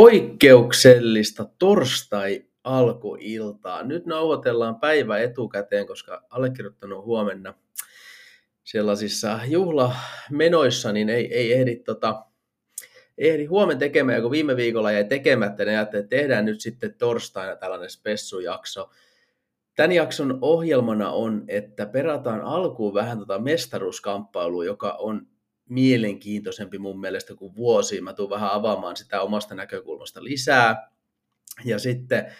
poikkeuksellista torstai-alkuiltaa. Nyt nauhoitellaan päivä etukäteen, koska allekirjoittanut huomenna sellaisissa juhlamenoissa, niin ei, ei ehdi, tota, ehdi huomen tekemään, kun viime viikolla jäi tekemättä, niin että tehdään nyt sitten torstaina tällainen spessujakso. Tämän jakson ohjelmana on, että perataan alkuun vähän tota mestaruuskamppailua, joka on mielenkiintoisempi mun mielestä kuin vuosi. Mä tuun vähän avaamaan sitä omasta näkökulmasta lisää. Ja sitten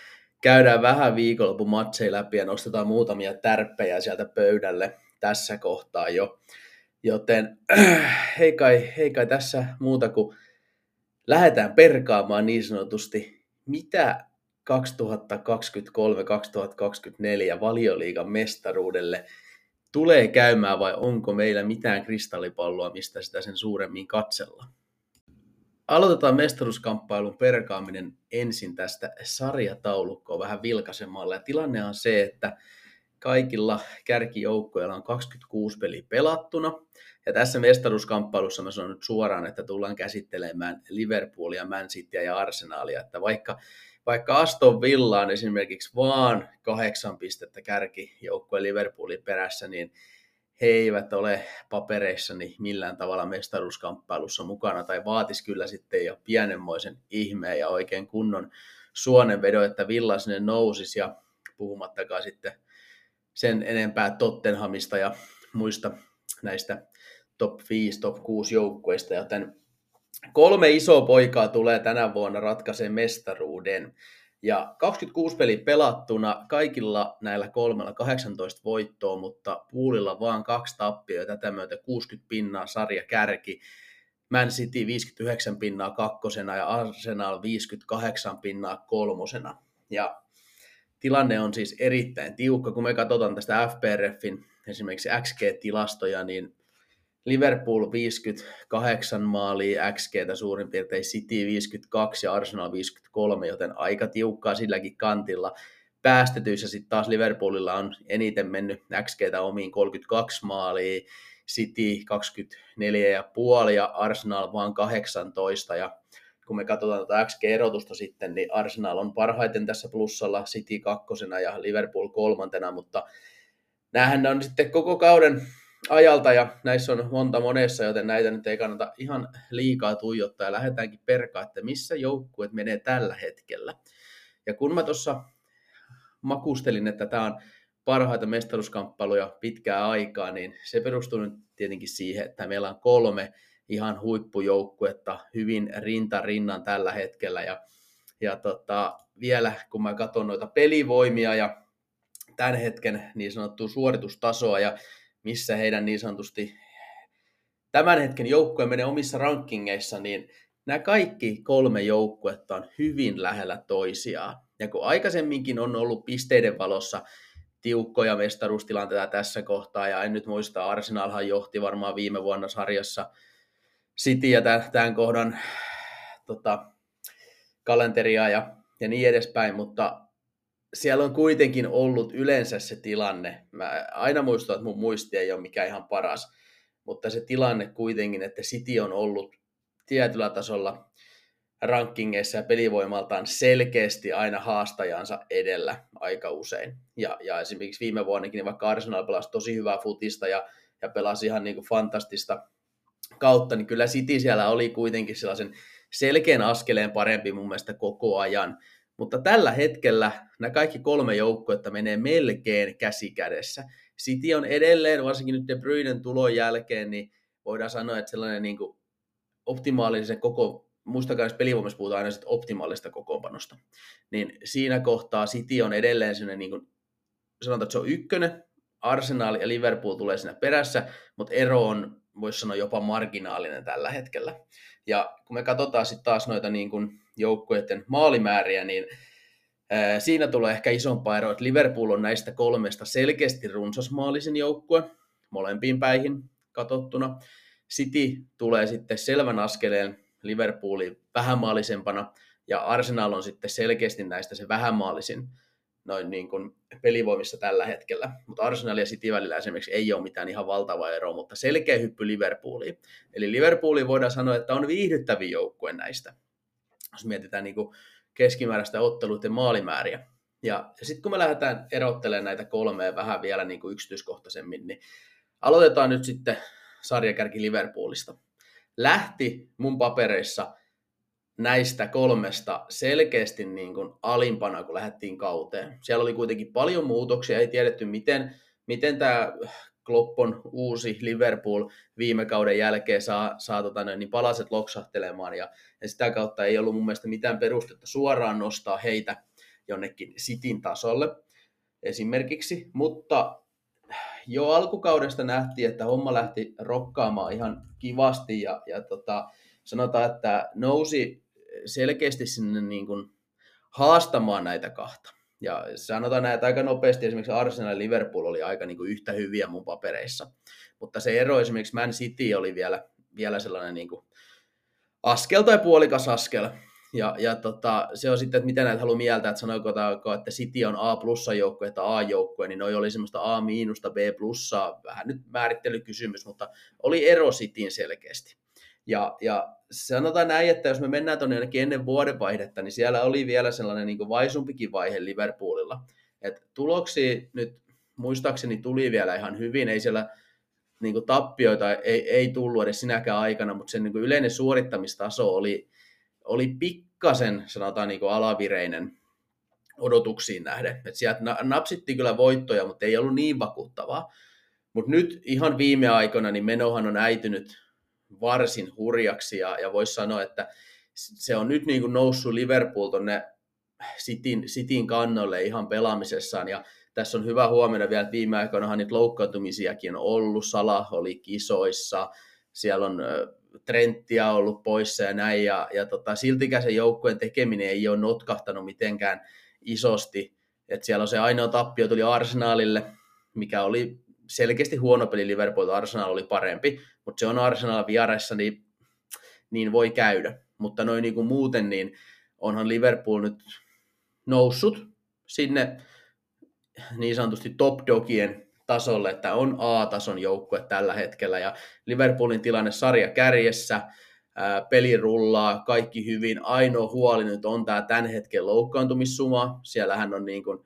käydään vähän viikonlopun matseja läpi ja nostetaan muutamia tärppejä sieltä pöydälle tässä kohtaa jo. Joten hei kai, hei kai tässä muuta kuin lähdetään perkaamaan niin sanotusti, mitä 2023-2024 valioliigan mestaruudelle tulee käymään vai onko meillä mitään kristallipalloa, mistä sitä sen suuremmin katsella. Aloitetaan mestaruuskamppailun perkaaminen ensin tästä sarjataulukkoa vähän vilkaisemalla. Ja tilanne on se, että kaikilla kärkijoukkoilla on 26 peliä pelattuna. Ja tässä mestaruuskamppailussa mä sanon nyt suoraan, että tullaan käsittelemään Liverpoolia, Man Cityä ja Arsenalia. Että vaikka vaikka Aston Villa on esimerkiksi vaan kahdeksan pistettä kärkijoukkueen Liverpoolin perässä, niin he eivät ole papereissani millään tavalla mestaruuskamppailussa mukana, tai vaatis kyllä sitten jo pienemmoisen ihmeen ja oikein kunnon suonenvedon, että Villa sinne nousisi, ja puhumattakaan sitten sen enempää Tottenhamista ja muista näistä top 5, top 6 joukkueista, joten kolme isoa poikaa tulee tänä vuonna ratkaisee mestaruuden. Ja 26 peli pelattuna, kaikilla näillä kolmella 18 voittoa, mutta puulilla vaan kaksi tappia, tätä myötä 60 pinnaa sarja kärki. Man City 59 pinnaa kakkosena ja Arsenal 58 pinnaa kolmosena. Ja tilanne on siis erittäin tiukka. Kun me katsotaan tästä FPRFin esimerkiksi XG-tilastoja, niin Liverpool 58 maalia XG suurin piirtein, City 52 ja Arsenal 53, joten aika tiukkaa silläkin kantilla. Päästetyissä sitten taas Liverpoolilla on eniten mennyt XGtä omiin 32 maalia, City 24,5 ja Arsenal vain 18 ja kun me katsotaan tuota XG-erotusta sitten, niin Arsenal on parhaiten tässä plussalla, City kakkosena ja Liverpool kolmantena, mutta näähän on sitten koko kauden ajalta ja näissä on monta monessa, joten näitä nyt ei kannata ihan liikaa tuijottaa ja lähdetäänkin perkaa, että missä joukkueet menee tällä hetkellä. Ja kun mä tuossa makustelin, että tämä on parhaita mestaruuskamppailuja pitkää aikaa, niin se perustuu nyt tietenkin siihen, että meillä on kolme ihan huippujoukkuetta hyvin rinta rinnan tällä hetkellä ja, ja tota, vielä kun mä katson noita pelivoimia ja tämän hetken niin sanottua suoritustasoa ja missä heidän niin sanotusti tämän hetken joukkue menee omissa rankingeissa, niin nämä kaikki kolme joukkuetta on hyvin lähellä toisiaan. Ja kun aikaisemminkin on ollut pisteiden valossa tiukkoja mestaruustilanteita tässä kohtaa, ja en nyt muista, Arsenalhan johti varmaan viime vuonna sarjassa City ja tämän kohdan tota, kalenteria ja, ja niin edespäin, mutta siellä on kuitenkin ollut yleensä se tilanne. Mä aina muistan, että mun muisti ei ole mikään ihan paras, mutta se tilanne kuitenkin, että City on ollut tietyllä tasolla rankingeissa ja pelivoimaltaan selkeästi aina haastajansa edellä aika usein. Ja, ja esimerkiksi viime vuonnakin, niin vaikka Arsenal pelasi tosi hyvää futista ja, ja pelasi ihan niin kuin fantastista kautta, niin kyllä City siellä oli kuitenkin sellaisen selkeän askeleen parempi mun mielestä koko ajan. Mutta tällä hetkellä nämä kaikki kolme joukkuetta menee melkein käsi kädessä. City on edelleen, varsinkin nyt De Bruynen tulon jälkeen, niin voidaan sanoa, että sellainen niin kuin optimaalisen koko, muistakaa, että pelivoimassa puhutaan aina optimaalista kokoonpanosta, niin siinä kohtaa City on edelleen sellainen, niin kuin, sanotaan, että se on ykkönen, Arsenal ja Liverpool tulee siinä perässä, mutta ero on, voisi sanoa, jopa marginaalinen tällä hetkellä. Ja kun me katsotaan sitten taas noita niin kuin joukkueiden maalimääriä, niin siinä tulee ehkä isompaa ero, että Liverpool on näistä kolmesta selkeästi runsasmaallisen joukkue molempiin päihin katsottuna. City tulee sitten selvän askeleen Liverpoolin vähämaallisempana, ja Arsenal on sitten selkeästi näistä se vähämaallisin noin niin kuin pelivoimissa tällä hetkellä. Mutta Arsenal ja City välillä esimerkiksi ei ole mitään ihan valtavaa eroa, mutta selkeä hyppy Liverpooliin. Eli Liverpooliin voidaan sanoa, että on viihdyttävin joukkue näistä. Jos mietitään niin keskimääräistä otteluiden maalimääriä. Ja, ja sitten kun me lähdetään erottelemaan näitä kolmea vähän vielä niin kuin yksityiskohtaisemmin, niin aloitetaan nyt sitten sarjakärki Liverpoolista. Lähti mun papereissa näistä kolmesta selkeästi niin kuin alimpana, kun lähdettiin kauteen. Siellä oli kuitenkin paljon muutoksia, ei tiedetty miten, miten tämä Kloppon uusi Liverpool viime kauden jälkeen saa, saa tota, niin palaset loksahtelemaan ja, ja sitä kautta ei ollut mun mielestä mitään perustetta suoraan nostaa heitä jonnekin sitin tasolle esimerkiksi, mutta jo alkukaudesta nähtiin, että homma lähti rokkaamaan ihan kivasti ja, ja tota, sanotaan, että nousi selkeästi sinne niin kuin haastamaan näitä kahta. Ja sanotaan näitä aika nopeasti, esimerkiksi Arsenal ja Liverpool oli aika niin kuin yhtä hyviä mun papereissa. Mutta se ero esimerkiksi Man City oli vielä, vielä sellainen niin kuin askel tai puolikas askel. Ja, ja tota, se on sitten, että miten näitä haluaa mieltää, että sanoiko, että City on A plussa joukkue että A joukkue, niin noi oli semmoista A miinusta, B plussaa, vähän nyt määrittelykysymys, mutta oli ero Cityin selkeästi. Ja, ja sanotaan näin, että jos me mennään tuonne jonnekin ennen vuodenvaihdetta, niin siellä oli vielä sellainen niin vaisumpikin vaihe Liverpoolilla. Et tuloksia nyt muistaakseni tuli vielä ihan hyvin, ei siellä niin kuin tappioita ei, ei tullut edes sinäkään aikana, mutta sen niin kuin yleinen suorittamistaso oli, oli pikkasen, sanotaan niin kuin alavireinen odotuksiin nähden. Et sieltä napsittiin kyllä voittoja, mutta ei ollut niin vakuuttavaa. Mutta nyt ihan viime aikoina niin menohan on äitynyt varsin hurjaksi ja, ja voisi sanoa, että se on nyt niin kuin noussut Liverpool tuonne Cityn, Cityn kannolle ihan pelaamisessaan. Ja tässä on hyvä huomioida vielä, että viime aikoina niitä loukkaantumisiakin on ollut, Salah oli kisoissa, siellä on Trenttiä ollut poissa ja näin, ja, ja tota, siltikään se joukkueen tekeminen ei ole notkahtanut mitenkään isosti, että siellä on se ainoa tappio tuli Arsenalille, mikä oli selkeästi huono peli Liverpool, Arsenal oli parempi, mutta se on Arsenal vieressä, niin, niin voi käydä. Mutta noin niin kuin muuten, niin onhan Liverpool nyt noussut sinne niin sanotusti top dogien tasolle, että on A-tason joukkue tällä hetkellä, ja Liverpoolin tilanne sarja kärjessä, peli rullaa, kaikki hyvin. Ainoa huoli nyt on tämä tämän hetken loukkaantumissuma. Siellähän on niin kuin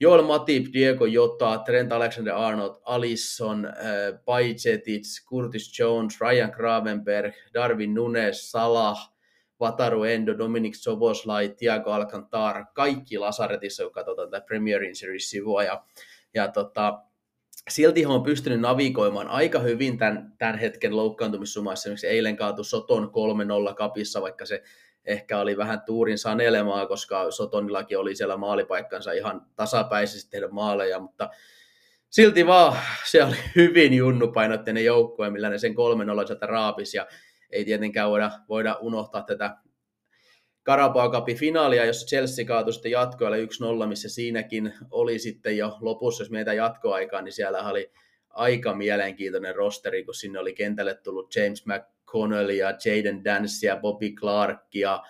Joel Matip, Diego Jota, Trent Alexander-Arnold, Alisson, äh, Curtis Jones, Ryan Gravenberg, Darwin Nunes, Salah, Vataru Endo, Dominic Soboslai, Thiago Alcantara, kaikki Lasaretissa, kun katsotaan tätä Premier Series-sivua. Ja, ja tota, silti on pystynyt navigoimaan aika hyvin tämän, tämän hetken loukkaantumissumassa. Esimerkiksi eilen kaatu Soton 3-0 kapissa, vaikka se ehkä oli vähän tuurin sanelemaa, koska Sotonillakin oli siellä maalipaikkansa ihan tasapäisesti tehdä maaleja, mutta silti vaan se oli hyvin junnupainotteinen joukkue, millä ne sen 3-0 sieltä raapisi, ja ei tietenkään voida, voida unohtaa tätä Carabao Cupin finaalia, jossa Chelsea kaatui sitten jatkoilla 1-0, missä siinäkin oli sitten jo lopussa, jos mietitään jatkoaikaa, niin siellä oli aika mielenkiintoinen rosteri, kun sinne oli kentälle tullut James McConnell ja Jaden Dance ja Bobby Clark ja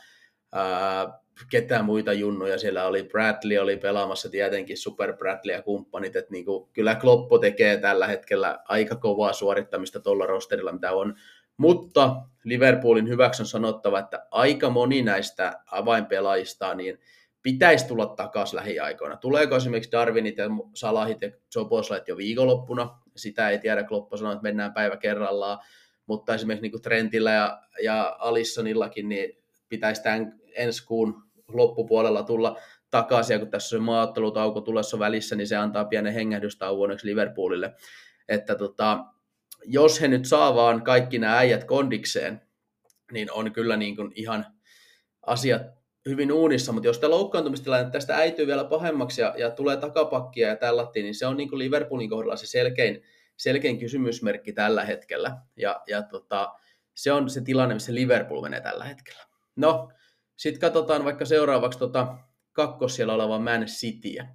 ää, ketään muita junnuja siellä oli. Bradley oli pelaamassa tietenkin Super Bradley ja kumppanit, että niinku, kyllä Kloppo tekee tällä hetkellä aika kovaa suorittamista tuolla rosterilla, mitä on. Mutta Liverpoolin hyväksi on sanottava, että aika moni näistä avainpelaajista niin pitäisi tulla takaisin lähiaikoina. Tuleeko esimerkiksi Darwinit ja Salahit ja Joboslait jo viikonloppuna? Sitä ei tiedä, Kloppo sanoi, että mennään päivä kerrallaan. Mutta esimerkiksi niin kuin Trentillä ja, ja Alissonillakin niin pitäisi tämän ensi kuun loppupuolella tulla takaisin, ja kun tässä on maattelutauko tulossa välissä, niin se antaa pienen hengähdystauon Liverpoolille. Että tota, jos he nyt saa vaan kaikki nämä äijät kondikseen, niin on kyllä niin kuin ihan asiat hyvin uunissa, mutta jos tämä loukkaantumistilanne tästä äityy vielä pahemmaksi ja, ja tulee takapakkia ja tällattiin, niin se on niin kuin Liverpoolin kohdalla se selkein, selkein kysymysmerkki tällä hetkellä. Ja, ja tota, se on se tilanne, missä Liverpool menee tällä hetkellä. No, sitten katsotaan vaikka seuraavaksi tota kakkos siellä oleva Man Cityä.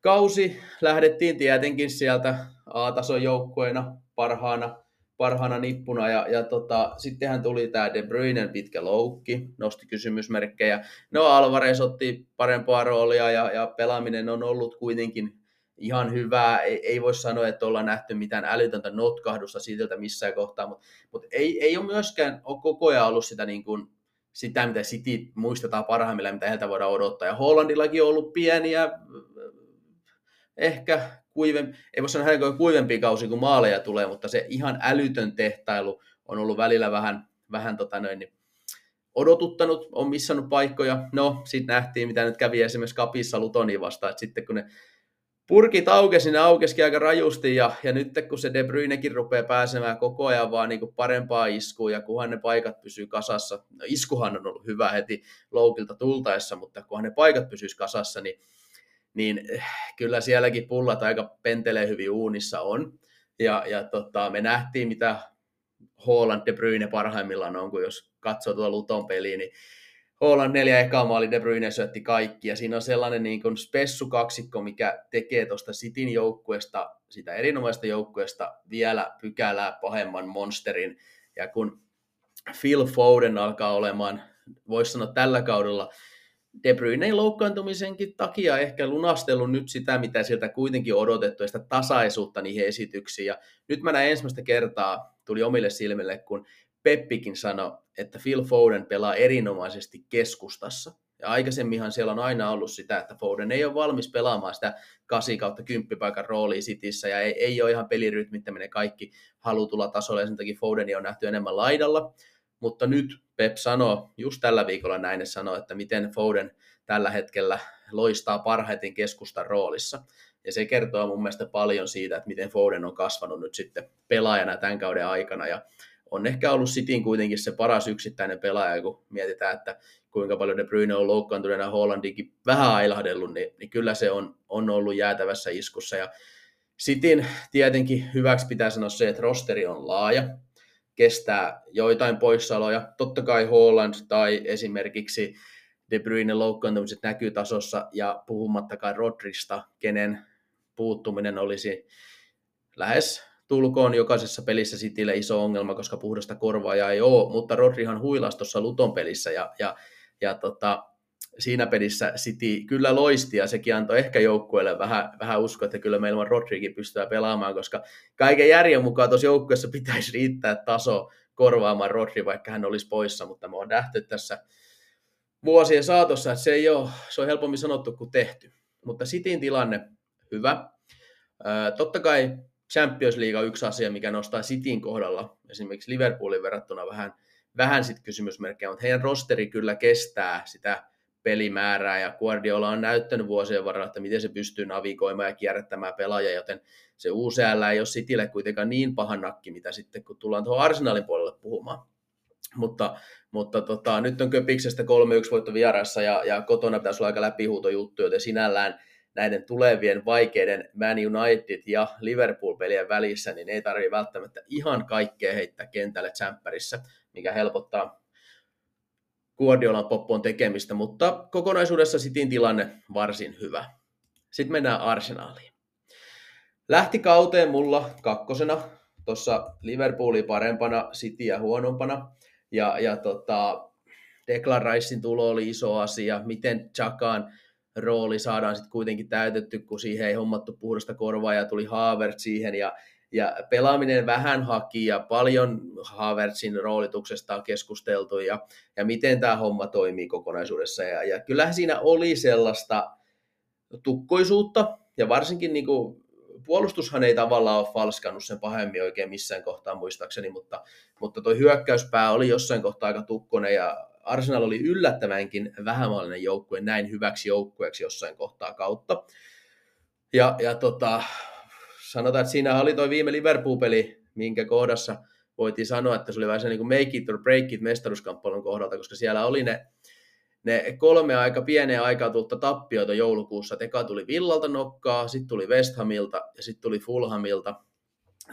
Kausi lähdettiin tietenkin sieltä A-tason joukkueena parhaana, parhaana nippuna ja, ja tota, sittenhän tuli tämä De Bruynen pitkä loukki, nosti kysymysmerkkejä. No Alvarez otti parempaa roolia ja, ja pelaaminen on ollut kuitenkin ihan hyvää. Ei, ei voi sanoa, että ollaan nähty mitään älytöntä notkahdusta siitä missään kohtaa, mutta, mutta ei, ei ole myöskään ole koko ajan ollut sitä niin kuin sitä, mitä City muistetaan parhaimmillaan, mitä heiltä voidaan odottaa. Ja Hollandillakin on ollut pieniä, ehkä kuivempi, ei voi sanoa että kuivempi kausi, kun maaleja tulee, mutta se ihan älytön tehtailu on ollut välillä vähän, vähän tota noin, niin odotuttanut, on missannut paikkoja. No, sitten nähtiin, mitä nyt kävi esimerkiksi Kapissa Lutoni vastaan, että sitten kun ne purkit aukesi, ne aukesikin aika rajusti, ja, ja nyt kun se De Bruynekin rupeaa pääsemään koko ajan vaan niin parempaa iskua, ja kunhan ne paikat pysyy kasassa, no iskuhan on ollut hyvä heti loukilta tultaessa, mutta kunhan ne paikat pysyisi kasassa, niin, niin eh, kyllä sielläkin pullat aika pentelee hyvin uunissa on. Ja, ja tota, me nähtiin, mitä Holland De Bruyne parhaimmillaan on, kun jos katsoo tuota Luton peliä, niin Holland neljä ekaa maali, De Bruyne syötti kaikki, ja siinä on sellainen niin kuin spessu kaksikko, mikä tekee tuosta Cityn joukkueesta, sitä erinomaista joukkueesta vielä pykälää pahemman monsterin, ja kun Phil Foden alkaa olemaan, voisi sanoa tällä kaudella, De Bruynein loukkaantumisenkin takia ehkä lunastellut nyt sitä, mitä sieltä kuitenkin odotettu, ja sitä tasaisuutta niihin esityksiin. Ja nyt mä näin ensimmäistä kertaa, tuli omille silmille, kun Peppikin sanoi, että Phil Foden pelaa erinomaisesti keskustassa. Ja aikaisemminhan siellä on aina ollut sitä, että Foden ei ole valmis pelaamaan sitä 8 kautta 10 paikan roolia Cityssä ja ei, ei ole ihan pelirytmittäminen kaikki halutulla tasolla ja sen takia Fodeni on nähty enemmän laidalla. Mutta nyt Pep sanoo, just tällä viikolla näin, sanoo, että miten Foden tällä hetkellä loistaa parhaiten keskustan roolissa. Ja se kertoo mun mielestä paljon siitä, että miten Foden on kasvanut nyt sitten pelaajana tämän kauden aikana. Ja on ehkä ollut Cityn kuitenkin se paras yksittäinen pelaaja, kun mietitään, että kuinka paljon De Bruyne on loukkaantuneena Hollandikin vähän ailahdellut, niin, niin kyllä se on, on ollut jäätävässä iskussa. Ja Cityn tietenkin hyväksi pitää sanoa se, että rosteri on laaja, kestää joitain poissaoloja. Totta kai Holland tai esimerkiksi De Bruyne loukkaantumiset näkyy tasossa, ja puhumattakaan Rodrista, kenen puuttuminen olisi lähes tulkoon jokaisessa pelissä Citylle iso ongelma, koska puhdasta korvaajaa ei ole, mutta Rodrihan huilasi tuossa Luton pelissä ja, ja, ja tota, siinä pelissä City kyllä loisti ja sekin antoi ehkä joukkueelle vähän, vähän uskoa, että kyllä meillä on Rodrikin pystyä pelaamaan, koska kaiken järjen mukaan tuossa joukkueessa pitäisi riittää taso korvaamaan Rodri, vaikka hän olisi poissa, mutta me on nähty tässä vuosien saatossa, että se ei ole, se on helpommin sanottu kuin tehty. Mutta Cityn tilanne hyvä. totta kai Champions League on yksi asia, mikä nostaa Cityn kohdalla esimerkiksi Liverpoolin verrattuna vähän, vähän sit kysymysmerkkejä, mutta heidän rosteri kyllä kestää sitä pelimäärää ja Guardiola on näyttänyt vuosien varrella, että miten se pystyy navigoimaan ja kierrättämään pelaajia, joten se UCL ei ole Citylle kuitenkaan niin paha nakki, mitä sitten kun tullaan tuohon Arsenalin puolelle puhumaan. Mutta, mutta tota, nyt on Köpiksestä 3-1 voitto vierassa ja, ja kotona pitäisi olla aika läpihuutojuttu, joten sinällään näiden tulevien vaikeiden Man United ja Liverpool-pelien välissä, niin ei tarvitse välttämättä ihan kaikkea heittää kentälle tsemppärissä, mikä helpottaa Guardiolan poppon tekemistä, mutta kokonaisuudessa Cityn tilanne varsin hyvä. Sitten mennään Arsenaaliin. Lähti kauteen mulla kakkosena, tuossa Liverpooli parempana, Cityä huonompana, ja, ja tota, Declan Ricein tulo oli iso asia, miten Chakaan rooli saadaan sitten kuitenkin täytetty, kun siihen ei hommattu puhdasta korvaa ja tuli Haavert siihen ja, ja pelaaminen vähän haki ja paljon Havertzin roolituksesta on keskusteltu ja, ja miten tämä homma toimii kokonaisuudessa. Ja, ja kyllähän siinä oli sellaista tukkoisuutta ja varsinkin niin kuin, puolustushan ei tavallaan ole falskannut sen pahemmin oikein missään kohtaa muistaakseni, mutta, mutta tuo hyökkäyspää oli jossain kohtaa aika tukkonen ja Arsenal oli yllättävänkin vähämallinen joukkue näin hyväksi joukkueeksi jossain kohtaa kautta. Ja, ja tota, sanotaan, että siinä oli tuo viime Liverpool-peli, minkä kohdassa voitiin sanoa, että se oli vähän se niin kuin make it or break it mestaruuskamppailun kohdalta, koska siellä oli ne, ne kolme aika pieneen aikaa tulta tappioita joulukuussa. Eka tuli Villalta nokkaa, sitten tuli West Hamilta ja sitten tuli Fulhamilta.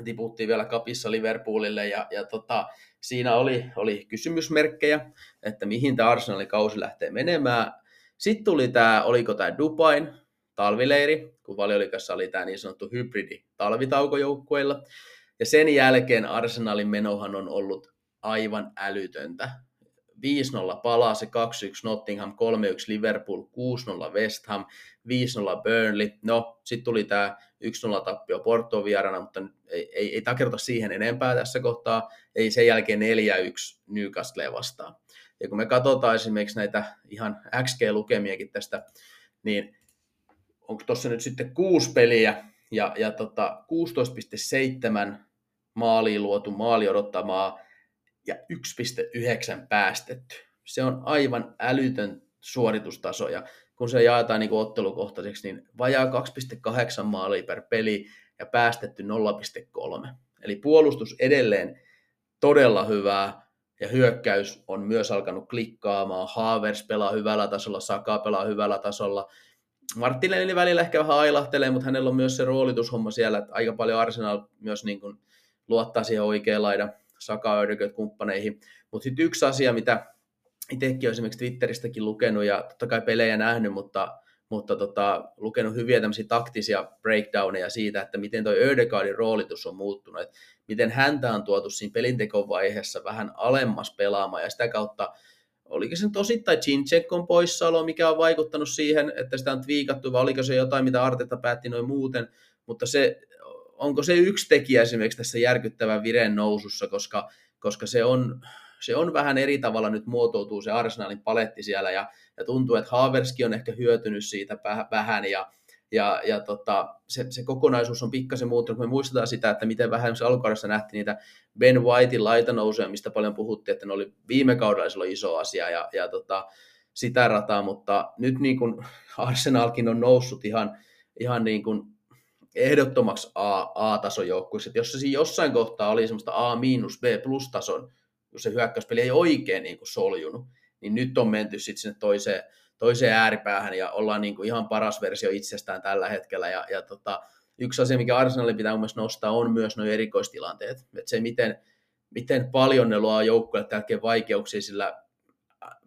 Tiputtiin vielä kapissa Liverpoolille ja, ja tota, siinä oli, oli kysymysmerkkejä, että mihin tämä Arsenalin kausi lähtee menemään. Sitten tuli tämä, oliko tämä Dubain talvileiri, kun valiolikassa oli tämä niin sanottu hybridi talvitauko joukkueilla. Ja sen jälkeen Arsenalin menohan on ollut aivan älytöntä. 5-0 palaa se 2-1 Nottingham, 3-1 Liverpool, 6-0 West Ham, 5-0 Burnley. No, sitten tuli tämä 1-0 tappio Porto vierana, mutta ei, ei, ei takerta siihen enempää tässä kohtaa. Ei sen jälkeen 4-1 Newcastle vastaan. Ja kun me katsotaan esimerkiksi näitä ihan XG-lukemiakin tästä, niin onko tuossa nyt sitten kuusi peliä ja, ja tota 16,7 maaliin luotu, maali odottamaa ja 1,9 päästetty. Se on aivan älytön suoritustaso ja kun se jaetaan niin ottelukohtaiseksi, niin vajaa 2,8 maalia per peli ja päästetty 0,3. Eli puolustus edelleen todella hyvää ja hyökkäys on myös alkanut klikkaamaan. Haavers pelaa hyvällä tasolla, Saka pelaa hyvällä tasolla. Martinelli välillä ehkä vähän ailahtelee, mutta hänellä on myös se roolitushomma siellä, että aika paljon Arsenal myös niin kuin luottaa siihen oikean laidan Saka kumppaneihin. Mutta sitten yksi asia, mitä itsekin olen esimerkiksi Twitteristäkin lukenut ja totta kai pelejä nähnyt, mutta, mutta tota, lukenut hyviä tämmöisiä taktisia breakdowneja siitä, että miten toi Ödegaardin roolitus on muuttunut, että miten häntä on tuotu siinä pelintekovaiheessa vähän alemmas pelaamaan ja sitä kautta oliko se nyt osittain Chinchenko poissaolo, mikä on vaikuttanut siihen, että sitä on twiikattu, vai oliko se jotain, mitä Arteta päätti noin muuten, mutta se, onko se yksi tekijä esimerkiksi tässä järkyttävän vireen nousussa, koska, koska se on, se on vähän eri tavalla nyt muotoutuu se Arsenalin paletti siellä ja, ja tuntuu, että Haverski on ehkä hyötynyt siitä vähän ja, ja, ja tota, se, se, kokonaisuus on pikkasen muuttunut. Me muistetaan sitä, että miten vähän alkukaudessa nähtiin niitä Ben Whitein laitanousuja, mistä paljon puhuttiin, että ne oli viime kaudella silloin iso asia ja, ja tota, sitä rataa, mutta nyt niin kuin Arsenalkin on noussut ihan, ihan niin kuin ehdottomaksi A, A-tason joukkueeksi. Jos se siinä jossain kohtaa oli semmoista A-B-plus-tason kun se hyökkäyspeli ei oikein niin kuin soljunut, niin nyt on menty sitten sinne toiseen, toiseen ääripäähän ja ollaan niin kuin ihan paras versio itsestään tällä hetkellä. Ja, ja tota, yksi asia, mikä Arsenalin pitää mun nostaa, on myös nuo erikoistilanteet. Että se, miten, miten paljon ne luo joukkueelle tälkeen vaikeuksia sillä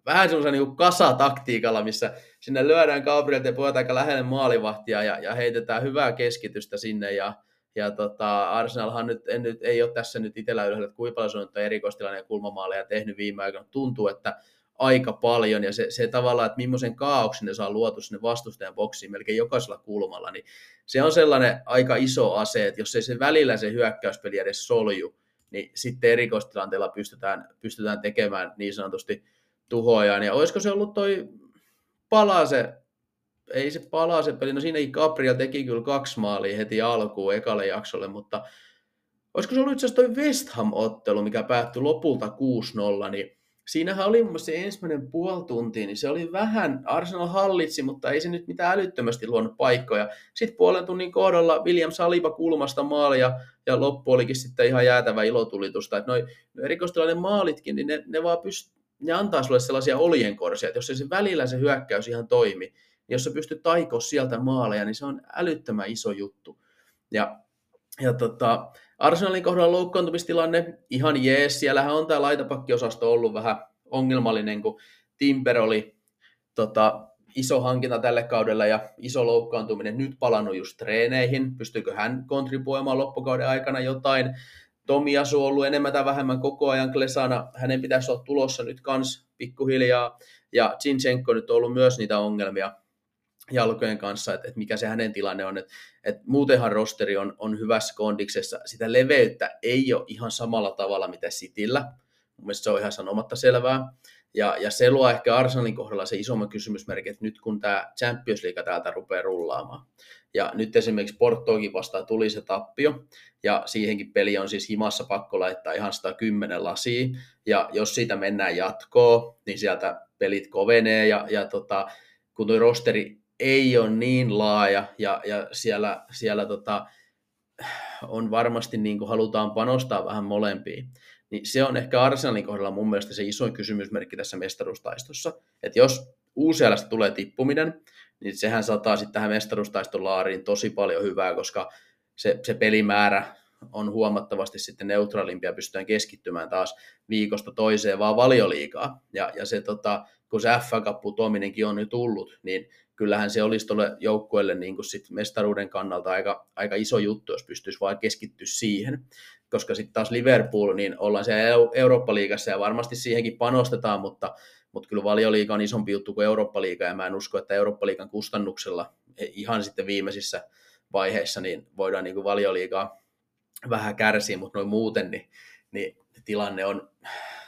vähän semmoisen niin kasataktiikalla, missä sinne lyödään Gabriel ja pojat aika lähelle maalivahtia ja, ja heitetään hyvää keskitystä sinne ja, ja tota, Arsenalhan nyt, en, nyt, ei ole tässä nyt itsellä yhdellä, että kuinka paljon se on erikoistilanne ja kulmamaaleja tehnyt viime aikoina. Tuntuu, että aika paljon, ja se, se tavallaan, että millaisen kaauksen ne saa luotu sinne vastustajan boksiin melkein jokaisella kulmalla, niin se on sellainen aika iso ase, että jos ei se välillä se hyökkäyspeli edes solju, niin sitten erikoistilanteella pystytään, pystytään tekemään niin sanotusti tuhojaan. Ja olisiko se ollut toi palase ei se palaa se peli. No siinäkin Gabriel teki kyllä kaksi maalia heti alkuun ekalle jaksolle, mutta olisiko se ollut itse asiassa toi West Ham-ottelu, mikä päättyi lopulta 6-0, niin siinähän oli mun mielestä se ensimmäinen puoli tuntia, niin se oli vähän, Arsenal hallitsi, mutta ei se nyt mitään älyttömästi luonut paikkoja. Sitten puolen tunnin kohdalla William Saliba kulmasta maalia ja loppu olikin sitten ihan jäätävä ilotulitusta. Että noi erikoistilainen maalitkin, niin ne, ne vaan pyst- ne antaa sulle sellaisia oljenkorsia, että jos se välillä se hyökkäys ihan toimi, jos sä pystyt taikoa sieltä maaleja, niin se on älyttömän iso juttu. Ja, ja tota, Arsenalin kohdalla loukkaantumistilanne ihan jees. Siellähän on tämä laitapakkiosasto ollut vähän ongelmallinen, kun Timber oli tota, iso hankinta tälle kaudella ja iso loukkaantuminen nyt palannut just treeneihin. Pystyykö hän kontribuoimaan loppukauden aikana jotain? Tomi Asu on ollut enemmän tai vähemmän koko ajan klesana. Hänen pitäisi olla tulossa nyt kans pikkuhiljaa. Ja Zinchenko nyt on ollut myös niitä ongelmia jalkojen kanssa, että, että mikä se hänen tilanne on. Että, että muutenhan rosteri on, on hyvässä kondiksessa. Sitä leveyttä ei ole ihan samalla tavalla mitä Sitillä. Mun se on ihan sanomatta selvää. Ja, ja se luo ehkä Arsenalin kohdalla se isomman kysymysmerkki, että nyt kun tämä Champions League täältä rupeaa rullaamaan, ja nyt esimerkiksi Portoonkin vastaan tuli se tappio, ja siihenkin peli on siis himassa pakko laittaa ihan 110 lasia, ja jos siitä mennään jatkoon, niin sieltä pelit kovenee, ja, ja tota, kun tuo rosteri ei ole niin laaja ja, ja siellä, siellä tota, on varmasti niin kuin halutaan panostaa vähän molempiin. Niin se on ehkä Arsenalin kohdalla mun mielestä se isoin kysymysmerkki tässä mestaruustaistossa. Että jos UCLstä tulee tippuminen, niin sehän sataa sitten tähän mestaruustaiston laariin tosi paljon hyvää, koska se, se pelimäärä on huomattavasti sitten neutraalimpia, pystytään keskittymään taas viikosta toiseen vaan valioliikaa. Ja, ja se, tota, kun se f putoaminenkin on nyt tullut, niin kyllähän se olisi tuolle joukkueelle niin kuin sit mestaruuden kannalta aika, aika iso juttu, jos pystyisi vain keskittyä siihen. Koska sitten taas Liverpool, niin ollaan siellä Eurooppa-liigassa ja varmasti siihenkin panostetaan, mutta, mutta kyllä valioliiga on isompi juttu kuin Eurooppa-liiga ja mä en usko, että Eurooppa-liigan kustannuksella ihan sitten viimeisissä vaiheissa niin voidaan niin kuin valioliigaa vähän kärsiä, mutta noin muuten niin, niin tilanne on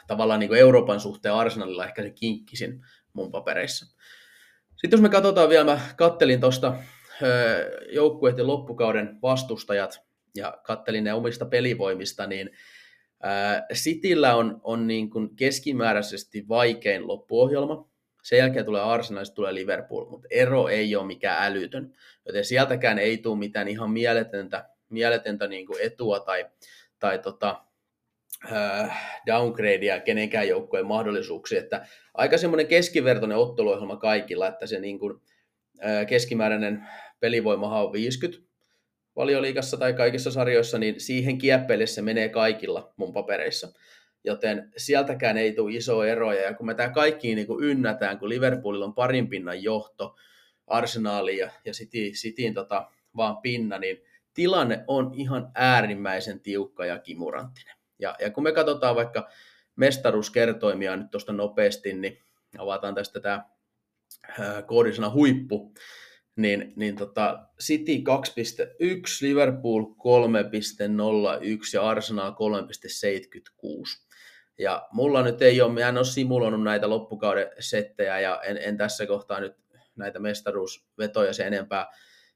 tavallaan niin kuin Euroopan suhteen Arsenalilla ehkä se kinkkisin mun papereissa. Sitten jos me katsotaan vielä, mä kattelin tuosta joukkueiden loppukauden vastustajat ja kattelin ne omista pelivoimista, niin Cityllä on, on niin kuin keskimääräisesti vaikein loppuohjelma. Sen jälkeen tulee Arsenal, tulee Liverpool, mutta ero ei ole mikään älytön. Joten sieltäkään ei tule mitään ihan mieletöntä, mieletöntä niin kuin etua tai, tai tota, downgradea kenenkään joukkojen mahdollisuuksia. Että aika semmoinen keskivertoinen otteluohjelma kaikilla, että se niin kuin, keskimääräinen pelivoimahan on 50 valioliikassa tai kaikissa sarjoissa, niin siihen kieppeille se menee kaikilla mun papereissa. Joten sieltäkään ei tule iso eroja. Ja kun me tämä kaikki niin kuin ynnätään, kun Liverpoolilla on parin pinnan johto, Arsenali ja, ja City, Cityin tota, vaan pinna, niin tilanne on ihan äärimmäisen tiukka ja kimuranttinen. Ja, ja kun me katsotaan vaikka mestaruuskertoimia nyt tuosta nopeasti, niin avataan tästä tämä koodisana huippu, niin, niin tota City 2.1, Liverpool 3.01 ja Arsenal 3.76. Ja mulla nyt ei ole, mä en ole simuloinut näitä loppukauden settejä ja en, en tässä kohtaa nyt näitä mestaruusvetoja sen enempää,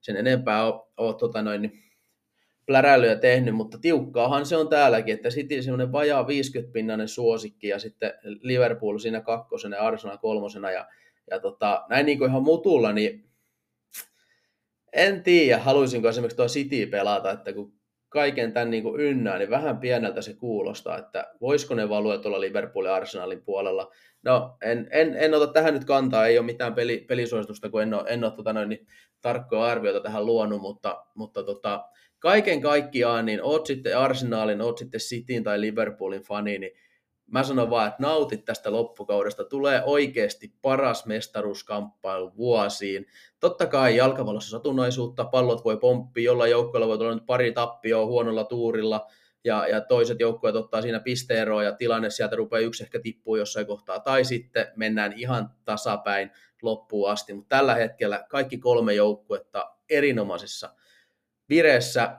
sen enempää ole, ole tota noin, pläräilyä tehnyt, mutta tiukkaahan se on täälläkin, että City semmoinen vajaa 50-pinnainen suosikki ja sitten Liverpool siinä kakkosena ja Arsenal kolmosena ja, ja tota, näin niin kuin ihan mutulla, niin en tiedä, haluaisinko esimerkiksi tuo City pelata, että kun kaiken tämän niin kuin ynnää, niin vähän pieneltä se kuulostaa, että voisiko ne valua tuolla Liverpoolin ja Arsenalin puolella. No, en, en, en ota tähän nyt kantaa, ei ole mitään peli, pelisuositusta, kun en ole, en ole tota noin, niin, tarkkoja arvioita tähän luonut, mutta, mutta tota, kaiken kaikkiaan, niin oot sitten Arsenalin, oot sitten Cityn tai Liverpoolin fani, niin mä sanon vaan, että nautit tästä loppukaudesta. Tulee oikeasti paras mestaruuskamppailu vuosiin. Totta kai jalkapallossa satunnaisuutta, pallot voi pomppia, jollain joukkueella voi tulla nyt pari tappioa huonolla tuurilla, ja, ja toiset joukkueet ottaa siinä pisteeroa ja tilanne sieltä rupeaa yksi ehkä tippuu jossain kohtaa, tai sitten mennään ihan tasapäin loppuun asti, mutta tällä hetkellä kaikki kolme joukkuetta erinomaisessa vireessä.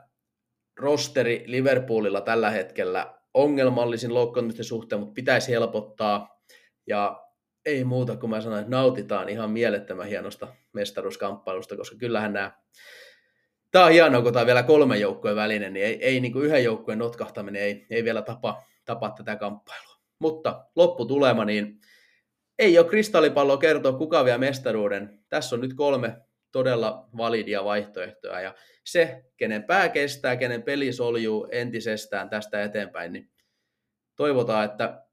Rosteri Liverpoolilla tällä hetkellä ongelmallisin loukkaantumisten suhteen, mutta pitäisi helpottaa. Ja ei muuta kuin mä sanoin, että nautitaan ihan mielettömän hienosta mestaruuskamppailusta, koska kyllähän nämä Tämä on hienoa, kun tämä on vielä kolmen joukkueen välinen, niin ei, ei niin kuin yhden joukkueen notkahtaminen ei, ei vielä tapa, tapa tätä kamppailua. Mutta lopputulema, niin ei ole kristallipalloa kertoa kuka vielä mestaruuden. Tässä on nyt kolme todella validia vaihtoehtoja ja se, kenen pää kestää, kenen peli soljuu entisestään tästä eteenpäin, niin toivotaan, että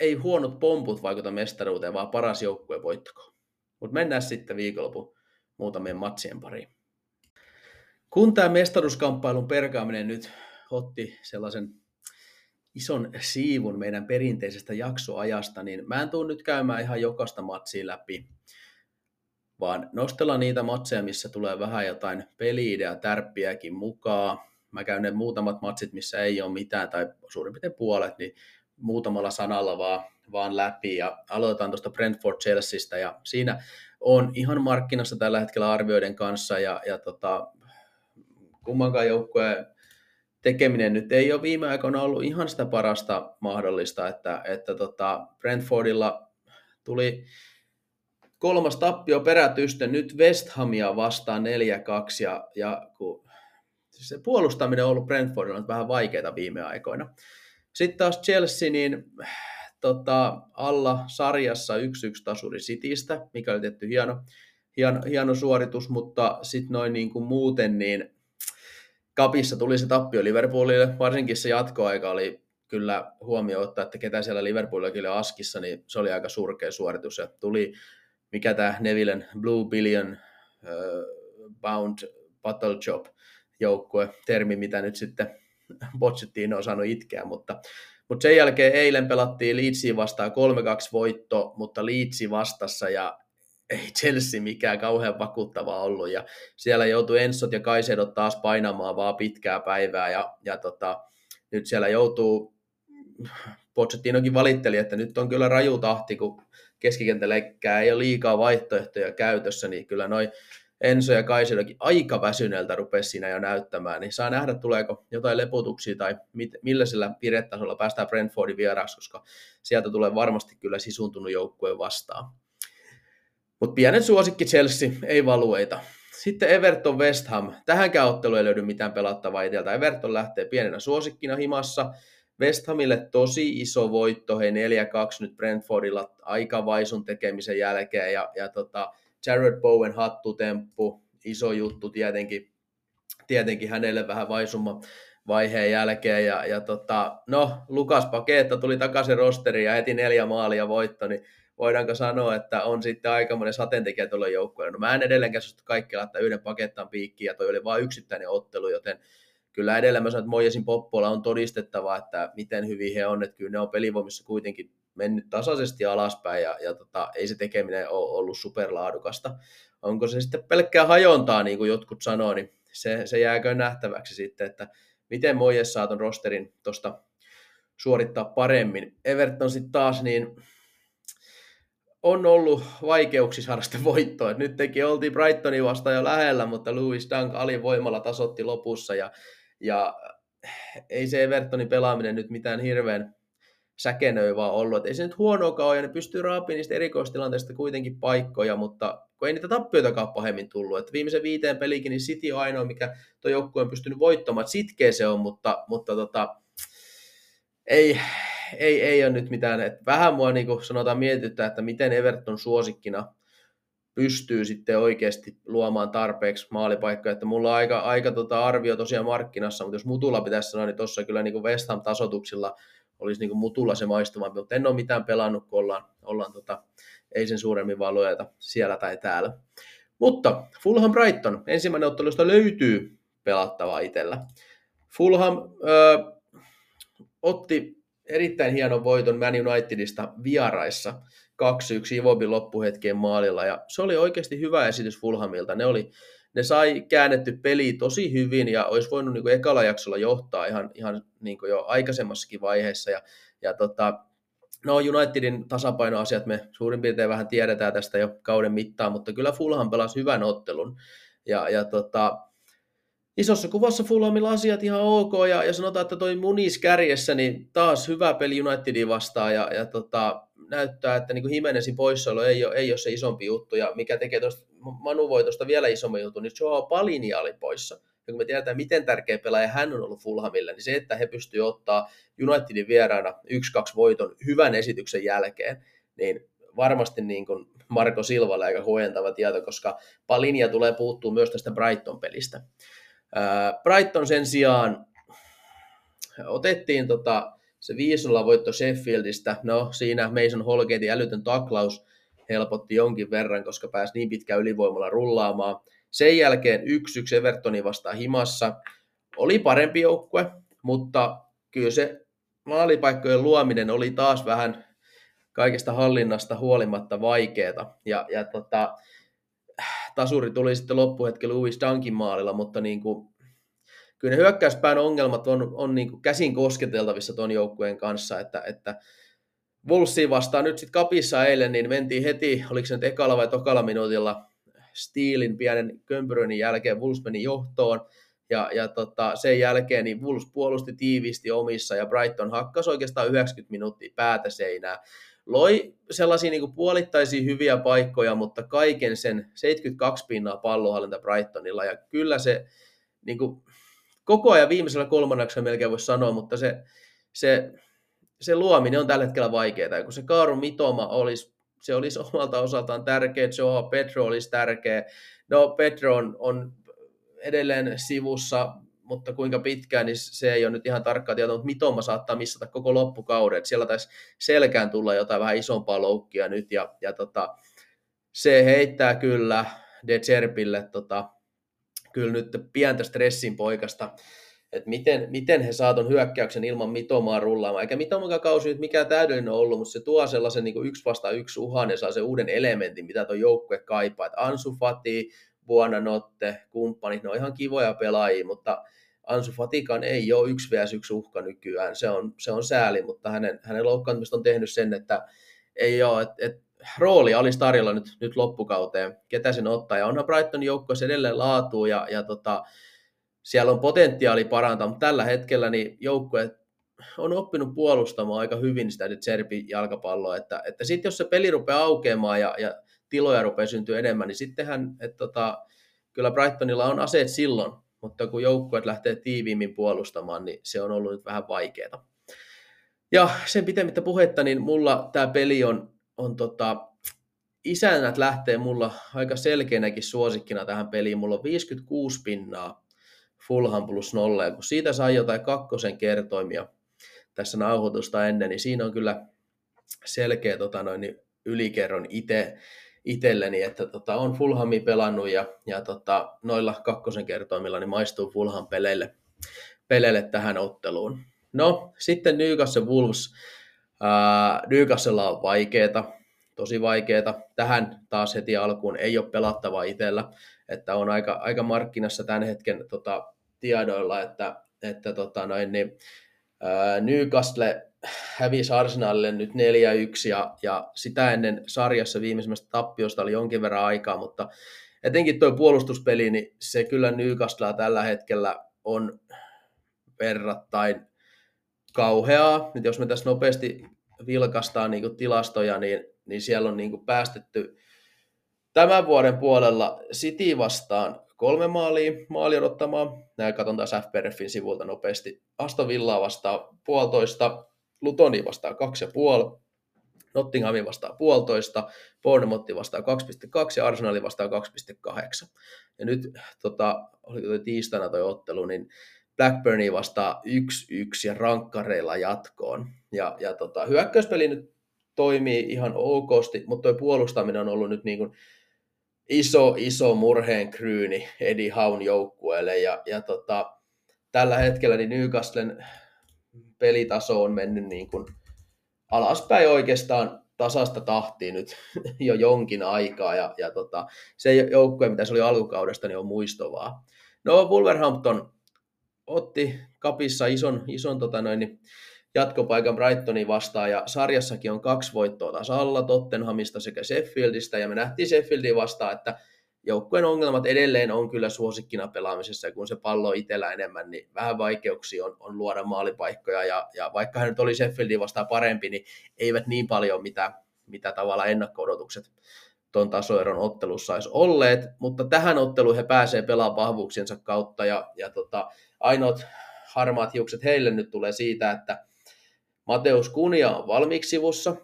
ei huonot pomput vaikuta mestaruuteen, vaan paras joukkue voittako. Mutta mennään sitten viikonloppu muutamien matsien pariin. Kun tämä mestaruuskamppailun perkaaminen nyt otti sellaisen ison siivun meidän perinteisestä jaksoajasta, niin mä en tule nyt käymään ihan jokaista matsia läpi vaan nostellaan niitä matseja, missä tulee vähän jotain peliidea, tärppiäkin mukaan. Mä käyn ne muutamat matsit, missä ei ole mitään, tai suurin piirtein puolet, niin muutamalla sanalla vaan, vaan läpi. Ja aloitetaan tuosta Brentford Chelseastä, ja siinä on ihan markkinassa tällä hetkellä arvioiden kanssa, ja, ja tota, kummankaan joukkueen tekeminen nyt ei ole viime aikoina ollut ihan sitä parasta mahdollista, että, että tota Brentfordilla tuli kolmas tappio perätysten nyt West Hamia vastaan 4-2 ja, ja kun se puolustaminen on ollut Brentfordilla vähän vaikeaa viime aikoina. Sitten taas Chelsea, niin tota, alla sarjassa 1-1 tasuri Citystä, mikä oli tietty hieno, hieno, hieno suoritus, mutta sitten noin niin kuin muuten, niin kapissa tuli se tappio Liverpoolille, varsinkin se jatkoaika oli kyllä huomioon ottaa, että ketä siellä Liverpoolilla oli askissa, niin se oli aika surkea suoritus ja tuli mikä tämä Nevillen Blue Billion uh, Bound Battle Job joukkue, termi, mitä nyt sitten Pochettino on saanut itkeä, mutta, mutta sen jälkeen eilen pelattiin Leedsiin vastaan 3-2 voitto, mutta Leedsi vastassa ja ei Chelsea mikään kauhean vakuuttava ollut ja siellä joutui Ensot ja Kaisedot taas painamaan vaan pitkää päivää ja, ja tota, nyt siellä joutuu Pochettinokin valitteli, että nyt on kyllä raju tahti, kun keskikentällekkää ei ole liikaa vaihtoehtoja käytössä, niin kyllä noin Enso ja Kaisilokin aika väsyneeltä rupesi siinä jo näyttämään, niin saa nähdä, tuleeko jotain lepotuksia tai mit, millä sillä piretasolla päästään Brentfordin vieraksi, koska sieltä tulee varmasti kyllä sisuntunut joukkue vastaan. Mutta pienet suosikki Chelsea, ei valueita. Sitten Everton West Ham. Tähänkään otteluun ei löydy mitään pelattavaa iteltä. Everton lähtee pienenä suosikkina himassa. West Hamille tosi iso voitto, hei 4-2 nyt Brentfordilla aika vaisun tekemisen jälkeen. Ja, ja tota, Jared Bowen hattutemppu, iso juttu tietenkin, tietenkin hänelle vähän vaisumma vaiheen jälkeen. Ja, ja tota, no, Lukas Paketta tuli takaisin rosteriin ja heti neljä maalia voitto, niin voidaanko sanoa, että on sitten aikamoinen sateentekijä tuolla joukkueella. No mä en edelleenkään suostu kaikki laittaa yhden pakettaan piikkiin, ja toi oli vain yksittäinen ottelu, joten kyllä edelleen mä sanon, että Moijesin Poppola on todistettava, että miten hyvin he on, että kyllä ne on pelivoimissa kuitenkin mennyt tasaisesti alaspäin, ja, ja tota, ei se tekeminen ole ollut superlaadukasta. Onko se sitten pelkkää hajontaa, niin kuin jotkut sanoo, niin se, se jääkö nähtäväksi sitten, että miten Moijes saa ton rosterin tuosta suorittaa paremmin. Everton sitten taas, niin on ollut vaikeuksia saada sitä voittoa. Nyt teki, oltiin Brightonin vastaan jo lähellä, mutta Louis Dunk alivoimalla tasotti lopussa ja, ja ei se Evertonin pelaaminen nyt mitään hirveän säkenöivää ollut. Et ei se nyt huonoakaan ole, ja ne pystyy raapimaan niistä erikoistilanteista kuitenkin paikkoja, mutta kun ei niitä tappioitakaan pahemmin tullut. Et viimeisen viiteen pelikin, niin City on ainoa, mikä tuo joukkue on pystynyt voittamaan. Sitkeä se on, mutta, mutta tota, ei, ei, ei ole nyt mitään. Et vähän mua niin sanotaan mietittää, että miten Everton suosikkina pystyy sitten oikeasti luomaan tarpeeksi maalipaikkoja. Että mulla on aika, aika tota arvio tosiaan markkinassa, mutta jos Mutulla pitäisi sanoa, niin tuossa kyllä niin West Ham tasotuksilla olisi niin Mutulla se maistuma, mutta en ole mitään pelannut, kun ollaan, ollaan tota, ei sen suuremmin vaan siellä tai täällä. Mutta Fulham Brighton, ensimmäinen ottelusta löytyy pelattavaa itsellä. Fulham öö, otti erittäin hienon voiton Man Unitedista vieraissa 2-1 Ivobin loppuhetkeen maalilla, ja se oli oikeasti hyvä esitys Fulhamilta. Ne, oli, ne sai käännetty peli tosi hyvin, ja olisi voinut niin kuin ekalla jaksolla johtaa ihan, ihan niin kuin jo aikaisemmassakin vaiheessa, ja, ja tota, No Unitedin tasapainoasiat me suurin piirtein vähän tiedetään tästä jo kauden mittaan, mutta kyllä Fulham pelasi hyvän ottelun. Ja, ja tota, isossa kuvassa Fulhamilla asiat ihan ok, ja, ja sanotaan, että toi Munis kärjessä, niin taas hyvä peli Unitedin vastaan, ja, ja tota, näyttää, että niin Himenesin poissaolo ei ole, ei ole se isompi juttu, ja mikä tekee tuosta Manu Voitosta vielä isomman jutun, niin Joao Palinia oli poissa. Ja kun me tiedetään, miten tärkeä pelaaja hän on ollut Fulhamille, niin se, että he pystyvät ottaa Unitedin vieraana 1-2 voiton hyvän esityksen jälkeen, niin varmasti niin kuin Marko Silvalle aika huojentava tieto, koska Palinia tulee puuttuu myös tästä Brighton-pelistä. Brighton sen sijaan otettiin tota, se 5-0 voitto Sheffieldistä. No siinä Mason Holgatein älytön taklaus helpotti jonkin verran, koska pääsi niin pitkään ylivoimalla rullaamaan. Sen jälkeen 1-1 Evertoni vastaan himassa. Oli parempi joukkue, mutta kyllä se maalipaikkojen luominen oli taas vähän kaikesta hallinnasta huolimatta vaikeaa. Ja, ja tota, tasuri tuli sitten loppuhetki Louis Dunkin maalilla, mutta niin kuin, kyllä ne hyökkäyspään ongelmat on, on niin kuin käsin kosketeltavissa tuon joukkueen kanssa, että, että Wolvesiin vastaan nyt sitten kapissa eilen, niin mentiin heti, oliko se nyt ekalla vai tokalla minuutilla Steelin pienen kömpyröinnin jälkeen Wolves meni johtoon, ja, ja tota, sen jälkeen niin Wolves puolusti tiiviisti omissa, ja Brighton hakkasi oikeastaan 90 minuuttia päätä seinää loi sellaisia niin puolittaisia hyviä paikkoja, mutta kaiken sen 72 pinnaa pallohallinta Brightonilla, ja kyllä se niin kuin, koko ajan viimeisellä kolmanneksella melkein voisi sanoa, mutta se, se, se luominen on tällä hetkellä vaikeaa, ja kun se Kaaru Mitoma olisi, se olisi omalta osaltaan tärkeä, Joao Petro olisi tärkeä, no Petro on, on edelleen sivussa mutta kuinka pitkään, niin se ei ole nyt ihan tarkkaa tietoa, mutta Mitoma saattaa missata koko loppukauden. Että siellä taisi selkään tulla jotain vähän isompaa loukkia nyt, ja, ja tota, se heittää kyllä De Zerpille tota, kyllä nyt pientä stressin poikasta, että miten, miten he saavat hyökkäyksen ilman Mitomaa rullaamaan. Eikä Mitomakaan kausi nyt mikään täydellinen ollut, mutta se tuo sellaisen niin yksi vasta yksi uhan ja saa sen uuden elementin, mitä tuo joukkue kaipaa. Että Ansu Fati, Notte, kumppanit, ne on ihan kivoja pelaajia, mutta Ansu Fatikan ei ole yksi vs yksi uhka nykyään. Se on, se on sääli, mutta hänen, hänen loukkaantumista on tehnyt sen, että ei ole, että et rooli olisi tarjolla nyt, nyt loppukauteen, ketä sen ottaa. Ja onhan Brighton joukkueessa edelleen laatuu ja, ja tota, siellä on potentiaali parantaa, mutta tällä hetkellä niin joukkue on oppinut puolustamaan aika hyvin sitä Serbi jalkapalloa, että, että sitten jos se peli rupeaa aukeamaan ja, ja tiloja rupeaa syntyä enemmän, niin sittenhän, että tota, kyllä Brightonilla on aseet silloin, mutta kun joukkueet lähtee tiiviimmin puolustamaan, niin se on ollut nyt vähän vaikeaa. Ja sen pitemmittä puhetta, niin mulla tämä peli on, on tota, isännät lähtee mulla aika selkeänäkin suosikkina tähän peliin. Mulla on 56 pinnaa Fulham plus nolla, ja kun siitä sai jotain kakkosen kertoimia tässä nauhoitusta ennen, niin siinä on kyllä selkeä tota noin, niin ylikerron itse itselleni, että tota, on Fulhami pelannut ja, ja tota, noilla kakkosen kertoimilla niin maistuu Fulham peleille, peleille tähän otteluun. No, sitten Newcastle Wolves. Newcastlella on vaikeeta, tosi vaikeeta. Tähän taas heti alkuun ei ole pelattava itsellä, että on aika, aika markkinassa tämän hetken tota, tiedoilla, että, että tota, noin, niin, Newcastle hävisi Arsenalille nyt 4-1 ja, ja sitä ennen sarjassa viimeisimmästä tappiosta oli jonkin verran aikaa, mutta etenkin tuo puolustuspeli, niin se kyllä Newcastlea tällä hetkellä on verrattain kauheaa. Nyt jos me tässä nopeasti vilkastaan niin tilastoja, niin, niin siellä on niin päästetty tämän vuoden puolella City vastaan kolme maalia, maali odottamaan. Näin katson taas FPRFin sivulta nopeasti. Aston Villaa vastaan puolitoista, Lutoni vastaan kaksi ja puoli, Nottinghamin vastaan puolitoista, Bournemouth vastaan 2,2 ja Arsenali vastaan 2,8. Ja nyt, tota, oliko toi tiistaina toi ottelu, niin Blackburni vastaa 1-1 ja rankkareilla jatkoon. Ja, ja tota, hyökkäyspeli nyt toimii ihan okosti, mutta tuo puolustaminen on ollut nyt niin kuin iso, iso murheen kryyni Eddie Haun joukkueelle. Ja, ja tota, tällä hetkellä niin Newcastlen pelitaso on mennyt niin kuin alaspäin oikeastaan tasasta tahtiin nyt jo jonkin aikaa. Ja, ja tota, se joukkue, mitä se oli alkukaudesta, niin on muistovaa. No Wolverhampton otti kapissa ison, ison tota noin, niin jatkopaikan Brightonin vastaan ja sarjassakin on kaksi voittoa taas alla Tottenhamista sekä Sheffieldistä ja me nähtiin Sheffieldin vastaan, että joukkueen ongelmat edelleen on kyllä suosikkina pelaamisessa ja kun se pallo on itsellä enemmän, niin vähän vaikeuksia on, on luoda maalipaikkoja ja, ja vaikka hän nyt oli Sheffieldin vastaan parempi, niin eivät niin paljon mitä, mitä tavalla ennakko-odotukset tuon tasoeron ottelussa olisi olleet, mutta tähän otteluun he pääsee pelaamaan vahvuuksiensa kautta ja, ja tota, ainoat harmaat hiukset heille nyt tulee siitä, että Mateus Kunia on valmiiksi sivussa.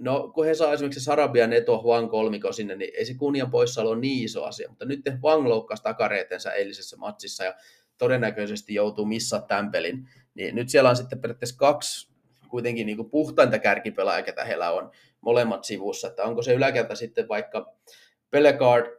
No, kun he saa esimerkiksi Sarabia Neto Huang kolmiko sinne, niin ei se Kunian poissaolo ole niin iso asia, mutta nyt Huang loukkasi takareetensa eilisessä matsissa ja todennäköisesti joutuu missaa tämän pelin. Niin nyt siellä on sitten periaatteessa kaksi kuitenkin niin kuin puhtainta kärkipelaajaa, ketä heillä on molemmat sivussa, että onko se yläkerta sitten vaikka Pelegard,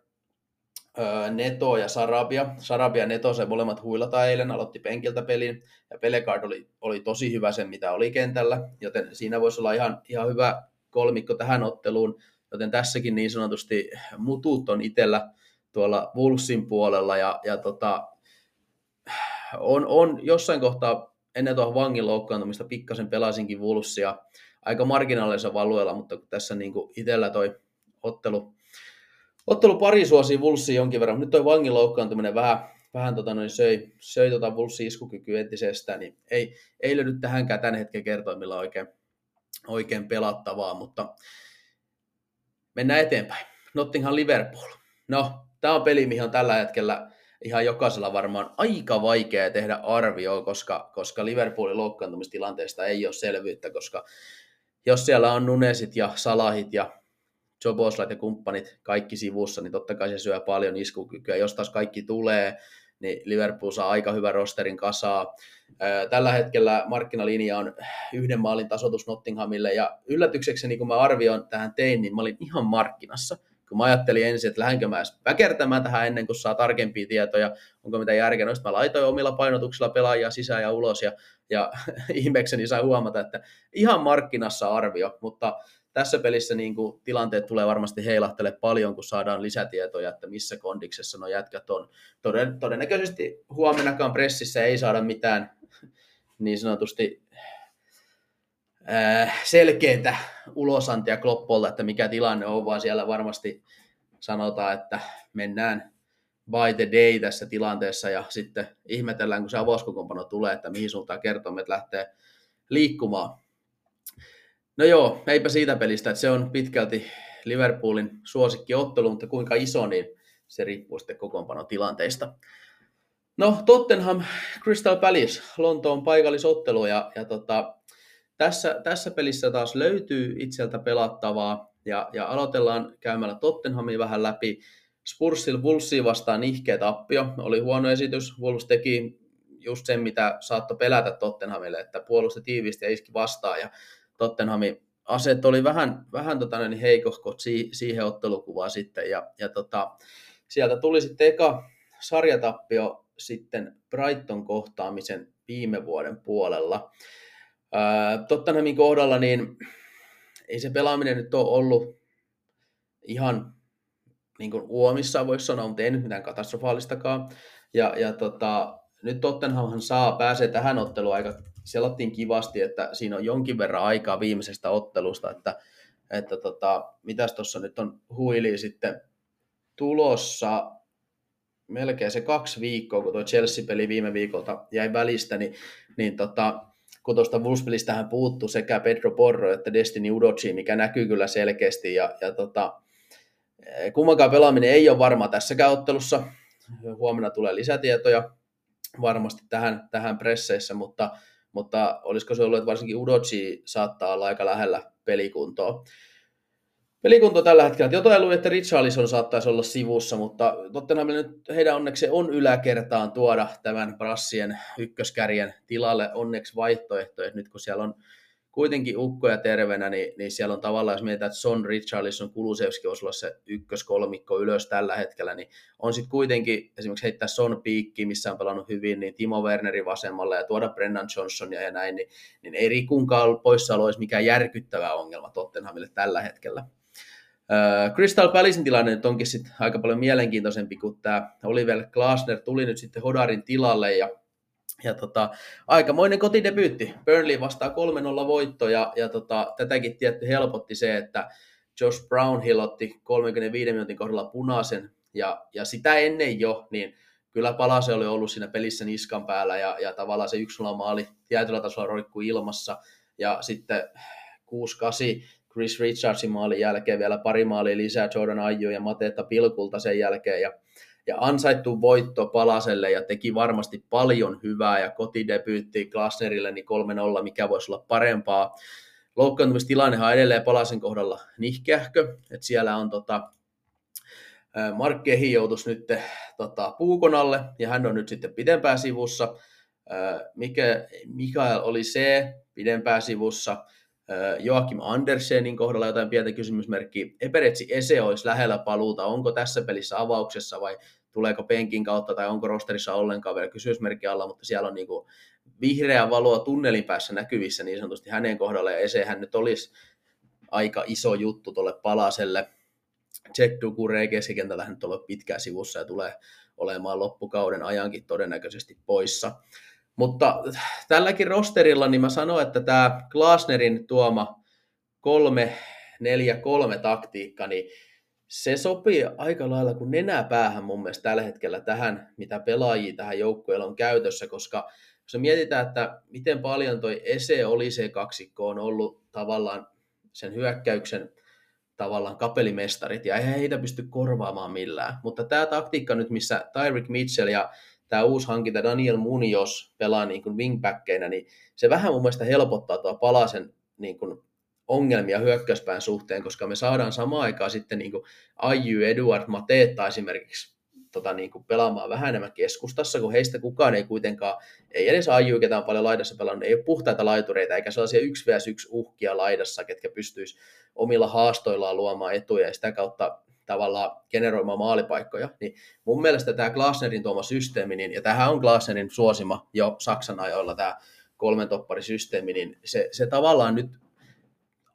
Neto ja Sarabia. Sarabia ja Neto se molemmat huilata eilen, aloitti penkiltä pelin, ja Pelegard oli, oli tosi hyvä sen, mitä oli kentällä, joten siinä voisi olla ihan, ihan hyvä kolmikko tähän otteluun, joten tässäkin niin sanotusti mutut on itsellä tuolla Wolvesin puolella, ja, ja tota, on, on jossain kohtaa ennen tuohon vangin loukkaantumista pikkasen pelasinkin Wolvesia aika marginaalisella alueella, mutta tässä niin itsellä toi ottelu, ottelu pari suosi Wolvesia jonkin verran, nyt toi vangin loukkaantuminen vähän, vähän tota noin söi, söi tota iskukyky entisestään, niin ei, ei löydy tähänkään tämän hetken kertoimilla oikein, oikein pelattavaa, mutta mennään eteenpäin. Nottingham Liverpool. No, tämä on peli, mihin on tällä hetkellä ihan jokaisella varmaan aika vaikea tehdä arvio, koska, koska Liverpoolin loukkaantumistilanteesta ei ole selvyyttä, koska jos siellä on Nunesit ja Salahit ja Joboslat ja kumppanit kaikki sivussa, niin totta kai se syö paljon iskukykyä. Jos taas kaikki tulee, niin Liverpool saa aika hyvän rosterin kasaa. Tällä hetkellä markkinalinja on yhden maalin tasoitus Nottinghamille, ja yllätykseksi, kun mä arvioin tähän tein, niin mä olin ihan markkinassa kun mä ajattelin ensin, että lähdenkö mä väkertämään tähän ennen kuin saa tarkempia tietoja, onko mitä järkeä, no mä laitoin omilla painotuksilla pelaajia sisään ja ulos, ja, ja ihmeekseni sai huomata, että ihan markkinassa arvio, mutta tässä pelissä niin kuin, tilanteet tulee varmasti heilahtele paljon, kun saadaan lisätietoja, että missä kondiksessa nuo jätkät on. Toden, todennäköisesti huomennakaan pressissä ei saada mitään niin sanotusti selkeitä ulosantia Kloppolta, että mikä tilanne on, vaan siellä varmasti sanotaan, että mennään by the day tässä tilanteessa ja sitten ihmetellään, kun se avauskokoonpano tulee, että mihin suuntaan kertomet lähtee liikkumaan. No joo, eipä siitä pelistä, että se on pitkälti Liverpoolin suosikkiottelu, mutta kuinka iso, niin se riippuu sitten kokoonpanotilanteista. No Tottenham Crystal Palace, Lontoon paikallisottelu ja, ja tota, tässä, tässä pelissä taas löytyy itseltä pelattavaa ja, ja aloitellaan käymällä Tottenhamin vähän läpi. Spursil Wolvesiin vastaan nihkeä tappio, oli huono esitys, Wolves teki just sen, mitä saattoi pelätä Tottenhamille, että puolusti tiiviisti ja iski vastaan ja Tottenhamin aset oli vähän, vähän tota, niin heikohkot siihen ottelukuvaan sitten ja, ja tota, sieltä tuli sitten eka sarjatappio sitten Brighton kohtaamisen viime vuoden puolella. Tottenhamin kohdalla niin ei se pelaaminen nyt ole ollut ihan niin kuin uomissa, voisi sanoa, mutta ei nyt mitään katastrofaalistakaan. Ja, ja tota, nyt Tottenhamhan saa, pääsee tähän otteluun aika, selattiin kivasti, että siinä on jonkin verran aikaa viimeisestä ottelusta, että, että tota, mitäs tuossa nyt on huili sitten tulossa melkein se kaksi viikkoa, kun tuo Chelsea-peli viime viikolta jäi välistä, niin, niin tota, kun tuosta Wolves-pelistähän puuttu sekä Pedro Porro että Destiny Udochi, mikä näkyy kyllä selkeästi, ja, ja tota, kummankaan pelaaminen ei ole varma tässäkään ottelussa. Huomenna tulee lisätietoja varmasti tähän, tähän presseissä, mutta, mutta olisiko se ollut, että varsinkin Udochi saattaa olla aika lähellä pelikuntoa pelikunto tällä hetkellä. Jotain luin, että Richarlison saattaisi olla sivussa, mutta Tottenham nyt heidän onneksi on yläkertaan tuoda tämän Brassien ykköskärjen tilalle onneksi vaihtoehtoja. Nyt kun siellä on kuitenkin ukkoja terveenä, niin, niin siellä on tavallaan, jos mietitään, että Son, Richarlison, Kulusevski olisi olla se ykköskolmikko ylös tällä hetkellä, niin on sitten kuitenkin esimerkiksi heittää Son piikki, missä on pelannut hyvin, niin Timo Werneri vasemmalla ja tuoda Brennan Johnsonia ja näin, niin, niin ei Rikunkaan poissaolo olisi mikään järkyttävä ongelma Tottenhamille tällä hetkellä. Uh, Crystal Palacein tilanne nyt onkin sitten aika paljon mielenkiintoisempi, kun tämä Oliver Glasner tuli nyt sitten Hodarin tilalle ja, ja tota, aikamoinen kotidebyytti. Burnley vastaa 3-0 voitto ja, ja tota, tätäkin tietty helpotti se, että Josh Brown otti 35 minuutin kohdalla punaisen ja, ja sitä ennen jo, niin kyllä Palase oli ollut siinä pelissä niskan päällä ja, ja tavallaan se 1 maali tietyllä tasolla roikkuu ilmassa ja sitten 6-8 Chris Richardsin maalin jälkeen vielä pari maalia lisää Jordan Aiju ja Matetta Pilkulta sen jälkeen ja, ja ansaittu voitto Palaselle ja teki varmasti paljon hyvää ja kotidebyytti Glasnerille niin 3-0, mikä voisi olla parempaa. Loukkaantumistilannehan edelleen Palasen kohdalla nihkeähkö, että siellä on tota, Mark Kehi joutuisi nyt tota, puukon alle ja hän on nyt sitten pidempään sivussa. Mikä, Mikael oli se pidempään sivussa. Joakim Andersenin kohdalla jotain pientä kysymysmerkkiä. Eperetsi Ese olisi lähellä paluuta. Onko tässä pelissä avauksessa vai tuleeko penkin kautta tai onko rosterissa ollenkaan vielä kysymysmerkki alla, mutta siellä on niin kuin vihreä valoa tunnelin päässä näkyvissä niin sanotusti hänen kohdalla ja Esehän nyt olisi aika iso juttu tuolle palaselle. Jack Dukure keskikentällä hän nyt on pitkään sivussa ja tulee olemaan loppukauden ajankin todennäköisesti poissa. Mutta tälläkin rosterilla niin mä sanoin, että tämä Glasnerin tuoma 3-4-3 taktiikka, niin se sopii aika lailla kuin nenää päähän mun mielestä tällä hetkellä tähän, mitä pelaajia tähän joukkueella on käytössä, koska jos mietitään, että miten paljon toi Ese oli se kaksikko on ollut tavallaan sen hyökkäyksen tavallaan kapelimestarit, ja ei heitä pysty korvaamaan millään. Mutta tämä taktiikka nyt, missä Tyreek Mitchell ja tämä uusi hankinta Daniel Munios pelaa niin kuin wingbackkeinä, niin se vähän mun mielestä helpottaa tuo palasen niin kuin ongelmia hyökkäyspään suhteen, koska me saadaan samaan aikaan sitten niin Aju, Eduard, Mateetta esimerkiksi tota, niin kuin pelaamaan vähän enemmän keskustassa, kun heistä kukaan ei kuitenkaan, ei edes Aju, ketä on paljon laidassa pelannut, ei ole puhtaita laitureita, eikä sellaisia yksi vs. yksi uhkia laidassa, ketkä pystyisi omilla haastoillaan luomaan etuja ja sitä kautta tavallaan generoimaan maalipaikkoja, niin mun mielestä tämä Glasnerin tuoma systeemi, niin, ja tämähän on Glasnerin suosima jo Saksan ajoilla tämä kolmen topparisysteemi, niin se, se tavallaan nyt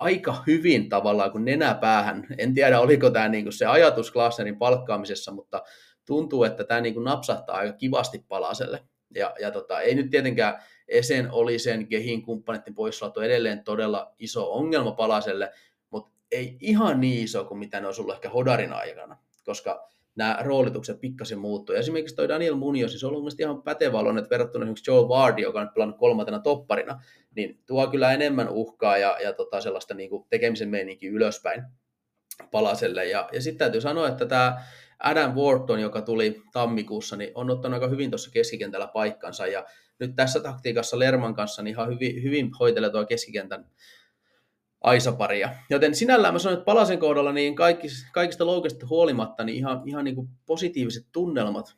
aika hyvin tavallaan kuin nenäpäähän. En tiedä, oliko tämä niin se ajatus Glasnerin palkkaamisessa, mutta tuntuu, että tämä niin napsahtaa aika kivasti palaselle. Ja, ja tota, ei nyt tietenkään Esen oli sen Kehin kumppaneiden poissaolto edelleen todella iso ongelma Palaselle, mutta ei ihan niin iso kuin mitä ne olisi ollut ehkä Hodarin aikana, koska nämä roolitukset pikkasen muuttui. Esimerkiksi toi Daniel Munoz, siis on ollut ihan pätevä että verrattuna esimerkiksi Joe Vardy, joka on pelannut kolmantena topparina, niin tuo kyllä enemmän uhkaa ja, ja tota sellaista niin kuin tekemisen meininkiä ylöspäin palaselle. Ja, ja sitten täytyy sanoa, että tämä Adam Wharton, joka tuli tammikuussa, niin on ottanut aika hyvin tuossa keskikentällä paikkansa. Ja nyt tässä taktiikassa Lerman kanssa niin ihan hyvin, hyvin hoitelee tuo keskikentän aisaparia. Joten sinällään mä sanon, että Palasen kohdalla niin kaikista, kaikista loukista huolimatta niin ihan, ihan niin kuin positiiviset tunnelmat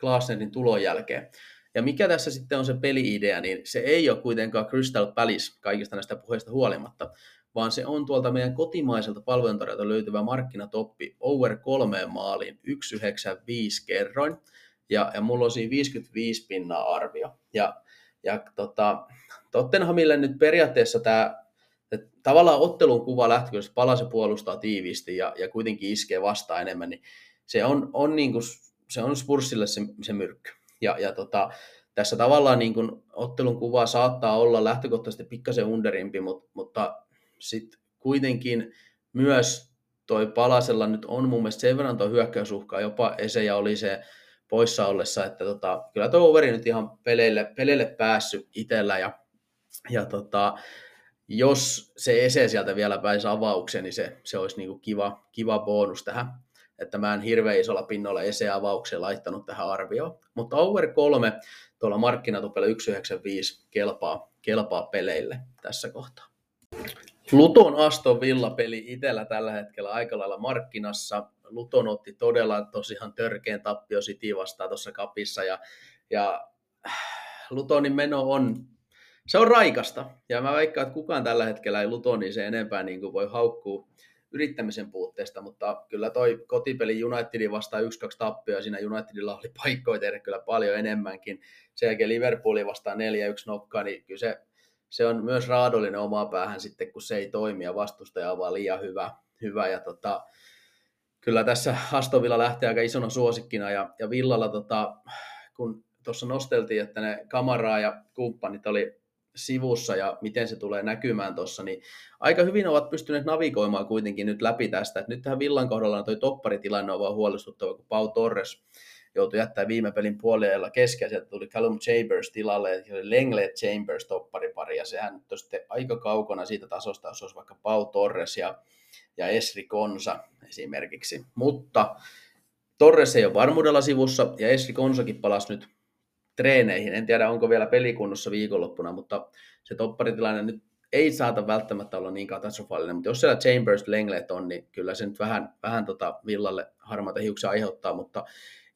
Klaasnerin tulon jälkeen. Ja mikä tässä sitten on se peli-idea, niin se ei ole kuitenkaan Crystal Palace kaikista näistä puheista huolimatta, vaan se on tuolta meidän kotimaiselta palveluntarjota löytyvä markkinatoppi over kolmeen maaliin 195 kerroin. Ja, ja mulla on siinä 55 pinnaa arvio. Ja, ja tota, Tottenhamille nyt periaatteessa tämä tavallaan ottelun kuva lähtee, jos puolustaa tiiviisti ja, ja kuitenkin iskee vastaan enemmän, niin se on, on, niin kuin, se on Spursille se, se myrkky. Ja, ja tota, tässä tavallaan niin kuin ottelun kuva saattaa olla lähtökohtaisesti pikkasen underimpi, mutta, mutta sitten kuitenkin myös toi Palasella nyt on mun mielestä sen verran tuo hyökkäysuhkaa, jopa Ese ja oli se poissa ollessa, että tota, kyllä tuo overi nyt ihan peleille, peleille päässyt itsellä ja, ja tota, jos se Ese sieltä vielä pääsisi avaukseen, niin se, se olisi niin kuin kiva, kiva bonus tähän. Että mä en hirveän isolla pinnolla Ese-avaukseen laittanut tähän arvioon. Mutta over 3 tuolla markkinatupella 195 kelpaa, kelpaa peleille tässä kohtaa. Luton Aston Villa peli itsellä tällä hetkellä aika lailla markkinassa. Luton otti todella tosiaan törkeän tappio City vastaan tuossa kapissa ja, ja Lutonin meno on se on raikasta. Ja mä veikkaan, että kukaan tällä hetkellä ei Lutoniin se enempää niin kuin voi haukkua yrittämisen puutteesta, mutta kyllä toi kotipeli Unitedin vastaan 1-2 tappio, siinä Unitedilla oli paikkoja tehdä kyllä paljon enemmänkin. Sen jälkeen Liverpoolin vastaan 4-1 nokkaa, niin kyllä se, se on myös raadollinen omaa päähän sitten, kun se ei toimi ja vastustaja on vaan liian hyvä. hyvä ja tota, kyllä tässä Astovilla lähtee aika isona suosikkina ja, ja Villalla, tota, kun tuossa nosteltiin, että ne Kamaraa ja kumppanit oli sivussa ja miten se tulee näkymään tuossa, niin aika hyvin ovat pystyneet navigoimaan kuitenkin nyt läpi tästä. Et nyt tähän Villan kohdalla toi topparitilanne on vaan huolestuttava, kun Pau Torres joutui jättää viime pelin puolella kesken, sieltä tuli Callum Chambers tilalle, ja oli Lengle Chambers topparipari, ja sehän nyt on sitten aika kaukana siitä tasosta, jos olisi vaikka Pau Torres ja, ja Esri Konsa esimerkiksi. Mutta Torres ei ole varmuudella sivussa, ja Esri Konsakin palasi nyt treeneihin. En tiedä, onko vielä pelikunnossa viikonloppuna, mutta se topparitilanne nyt ei saata välttämättä olla niin katastrofaalinen, mutta jos siellä Chambers Lenglet on, niin kyllä se nyt vähän, vähän tota Villalle harmaita hiuksia aiheuttaa, mutta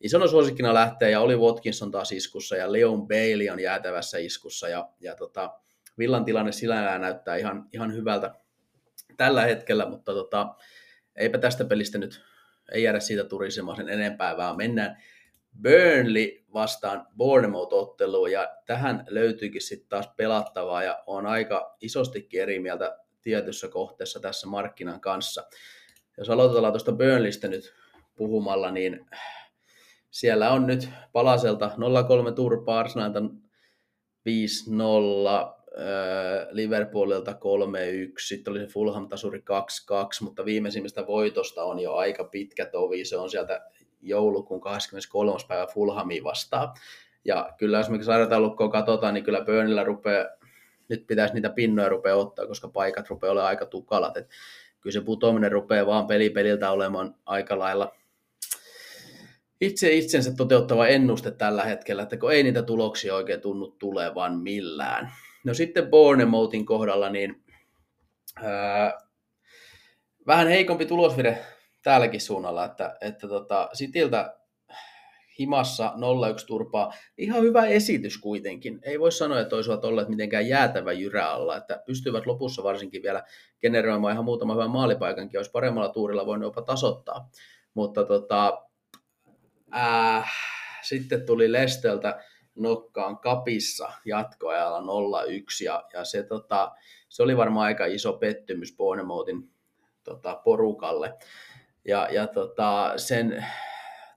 isona suosikkina lähtee ja oli Watkinson taas iskussa ja Leon Bailey on jäätävässä iskussa. Ja, ja tota, Villan tilanne sillä näyttää ihan, ihan hyvältä tällä hetkellä, mutta tota, eipä tästä pelistä nyt, ei jäädä siitä turisemaan sen enempää, vaan mennään Burnley vastaan Bournemouth-otteluun ja tähän löytyykin sitten taas pelattavaa ja on aika isostikin eri mieltä tietyssä kohteessa tässä markkinan kanssa. Jos aloitetaan tuosta Burnleystä nyt puhumalla, niin siellä on nyt palaselta 0-3 turpaa, Arsenalta 5-0, Liverpoolilta 3-1, sitten oli se Fulham-tasuri 2-2, mutta viimeisimmistä voitosta on jo aika pitkä tovi, se on sieltä joulukuun 23. päivä Fulhami vastaan. Ja kyllä jos me sarjataulukkoa katsotaan, niin kyllä Burnilla rupeaa, nyt pitäisi niitä pinnoja rupea ottaa, koska paikat rupeaa olemaan aika tukalat. Et kyllä se putoaminen rupeaa vaan pelipeliltä olemaan aika lailla itse itsensä toteuttava ennuste tällä hetkellä, että kun ei niitä tuloksia oikein tunnu tulevan millään. No sitten Bournemouthin kohdalla, niin ää, vähän heikompi tulosvire täälläkin suunnalla, että, että tota, Sitiltä himassa 0-1 turpaa. Ihan hyvä esitys kuitenkin. Ei voi sanoa, että olisivat olleet mitenkään jäätävä jyrä alla, että pystyvät lopussa varsinkin vielä generoimaan ihan muutama hyvän maalipaikankin, olisi paremmalla tuurilla voinut jopa tasoittaa. Mutta tota, äh, sitten tuli Lesteltä nokkaan kapissa jatkoajalla 0-1 ja, ja se, tota, se oli varmaan aika iso pettymys Bournemouthin tota, porukalle. Ja, ja tota, sen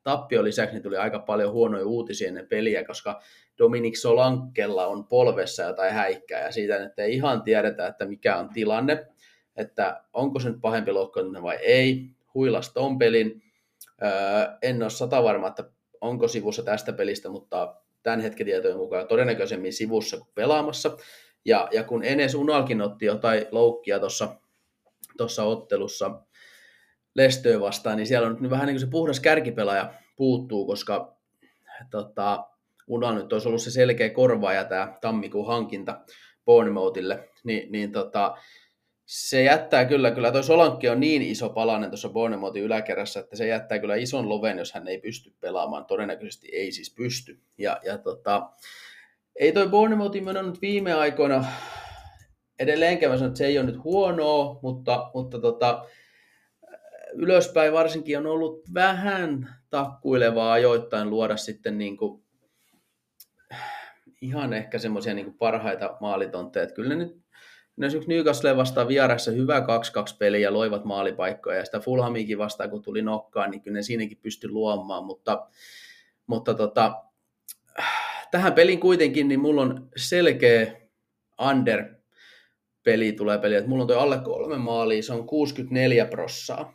tappio lisäksi niin tuli aika paljon huonoja uutisia ennen peliä, koska Dominik Solankella on polvessa jotain häikkää ja siitä, että ei ihan tiedetä, että mikä on tilanne, että onko se nyt pahempi loukkaantuminen vai ei. Huilas ton pelin. Öö, en ole sata varma, että onko sivussa tästä pelistä, mutta tämän hetken tietojen mukaan todennäköisemmin sivussa kuin pelaamassa. Ja, ja kun Enes Unalkin otti jotain loukkia tuossa ottelussa Lestöä vastaan, niin siellä on nyt vähän niin kuin se puhdas kärkipelaaja puuttuu, koska tota, Unal nyt olisi ollut se selkeä korvaaja tämä tammikuun hankinta Bournemouthille, niin, niin tota, se jättää kyllä, kyllä toi Solankki on niin iso palanen tuossa Bournemouthin yläkerrassa, että se jättää kyllä ison loven, jos hän ei pysty pelaamaan. Todennäköisesti ei siis pysty. Ja, ja tota, ei toi Bournemouthin mennyt viime aikoina edelleenkään mä sanon, että se ei ole nyt huonoa, mutta, mutta tota, ylöspäin varsinkin on ollut vähän takkuilevaa ajoittain luoda sitten niin kuin, ihan ehkä semmoisia niin parhaita maalitontteja. Kyllä ne nyt ne esimerkiksi Newcastle vastaan vieressä hyvä 2-2 peli ja loivat maalipaikkoja. Ja sitä Fulhamiinkin vastaan kun tuli nokkaan, niin kyllä ne siinäkin pystyi luomaan, mutta, mutta tota, tähän peliin kuitenkin niin mulla on selkeä under peli tulee peli, että mulla on toi alle kolme maalia, se on 64 prossaa,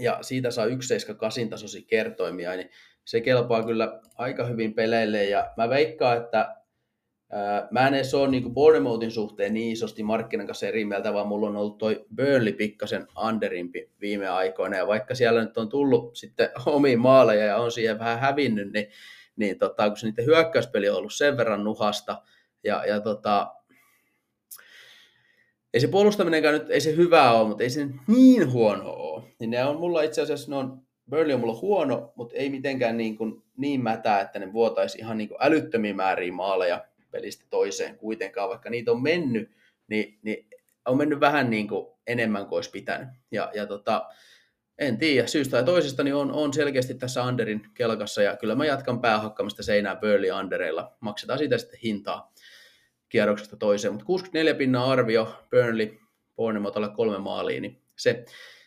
ja siitä saa 1,78 tasosi kertoimia, niin se kelpaa kyllä aika hyvin peleille, ja mä veikkaan, että ää, mä en edes ole niin Bournemouthin suhteen niin isosti markkinan kanssa eri mieltä, vaan mulla on ollut toi Burnley pikkasen underimpi viime aikoina, ja vaikka siellä nyt on tullut sitten omiin maaleja ja on siihen vähän hävinnyt, niin, niin tota, kun se niiden hyökkäyspeli on ollut sen verran nuhasta, ja, ja tota, ei se puolustaminenkään nyt, ei se hyvää ole, mutta ei se niin huono ole. Niin ne on mulla itse asiassa, ne on, Burnley on mulla huono, mutta ei mitenkään niin, kuin, niin mätää, että ne vuotaisi ihan niin kuin älyttömiä määriä maaleja pelistä toiseen kuitenkaan, vaikka niitä on mennyt, niin, niin on mennyt vähän niin kuin enemmän kuin olisi pitänyt. Ja, ja tota, en tiedä, syystä tai toisesta niin on, on selkeästi tässä Anderin kelkassa, ja kyllä mä jatkan päähakkamista seinään Burnley Andereilla. Maksetaan siitä sitten hintaa kierroksesta toiseen, mutta 64 pinnan arvio Burnley Bournemouth alle kolme maaliin, niin se,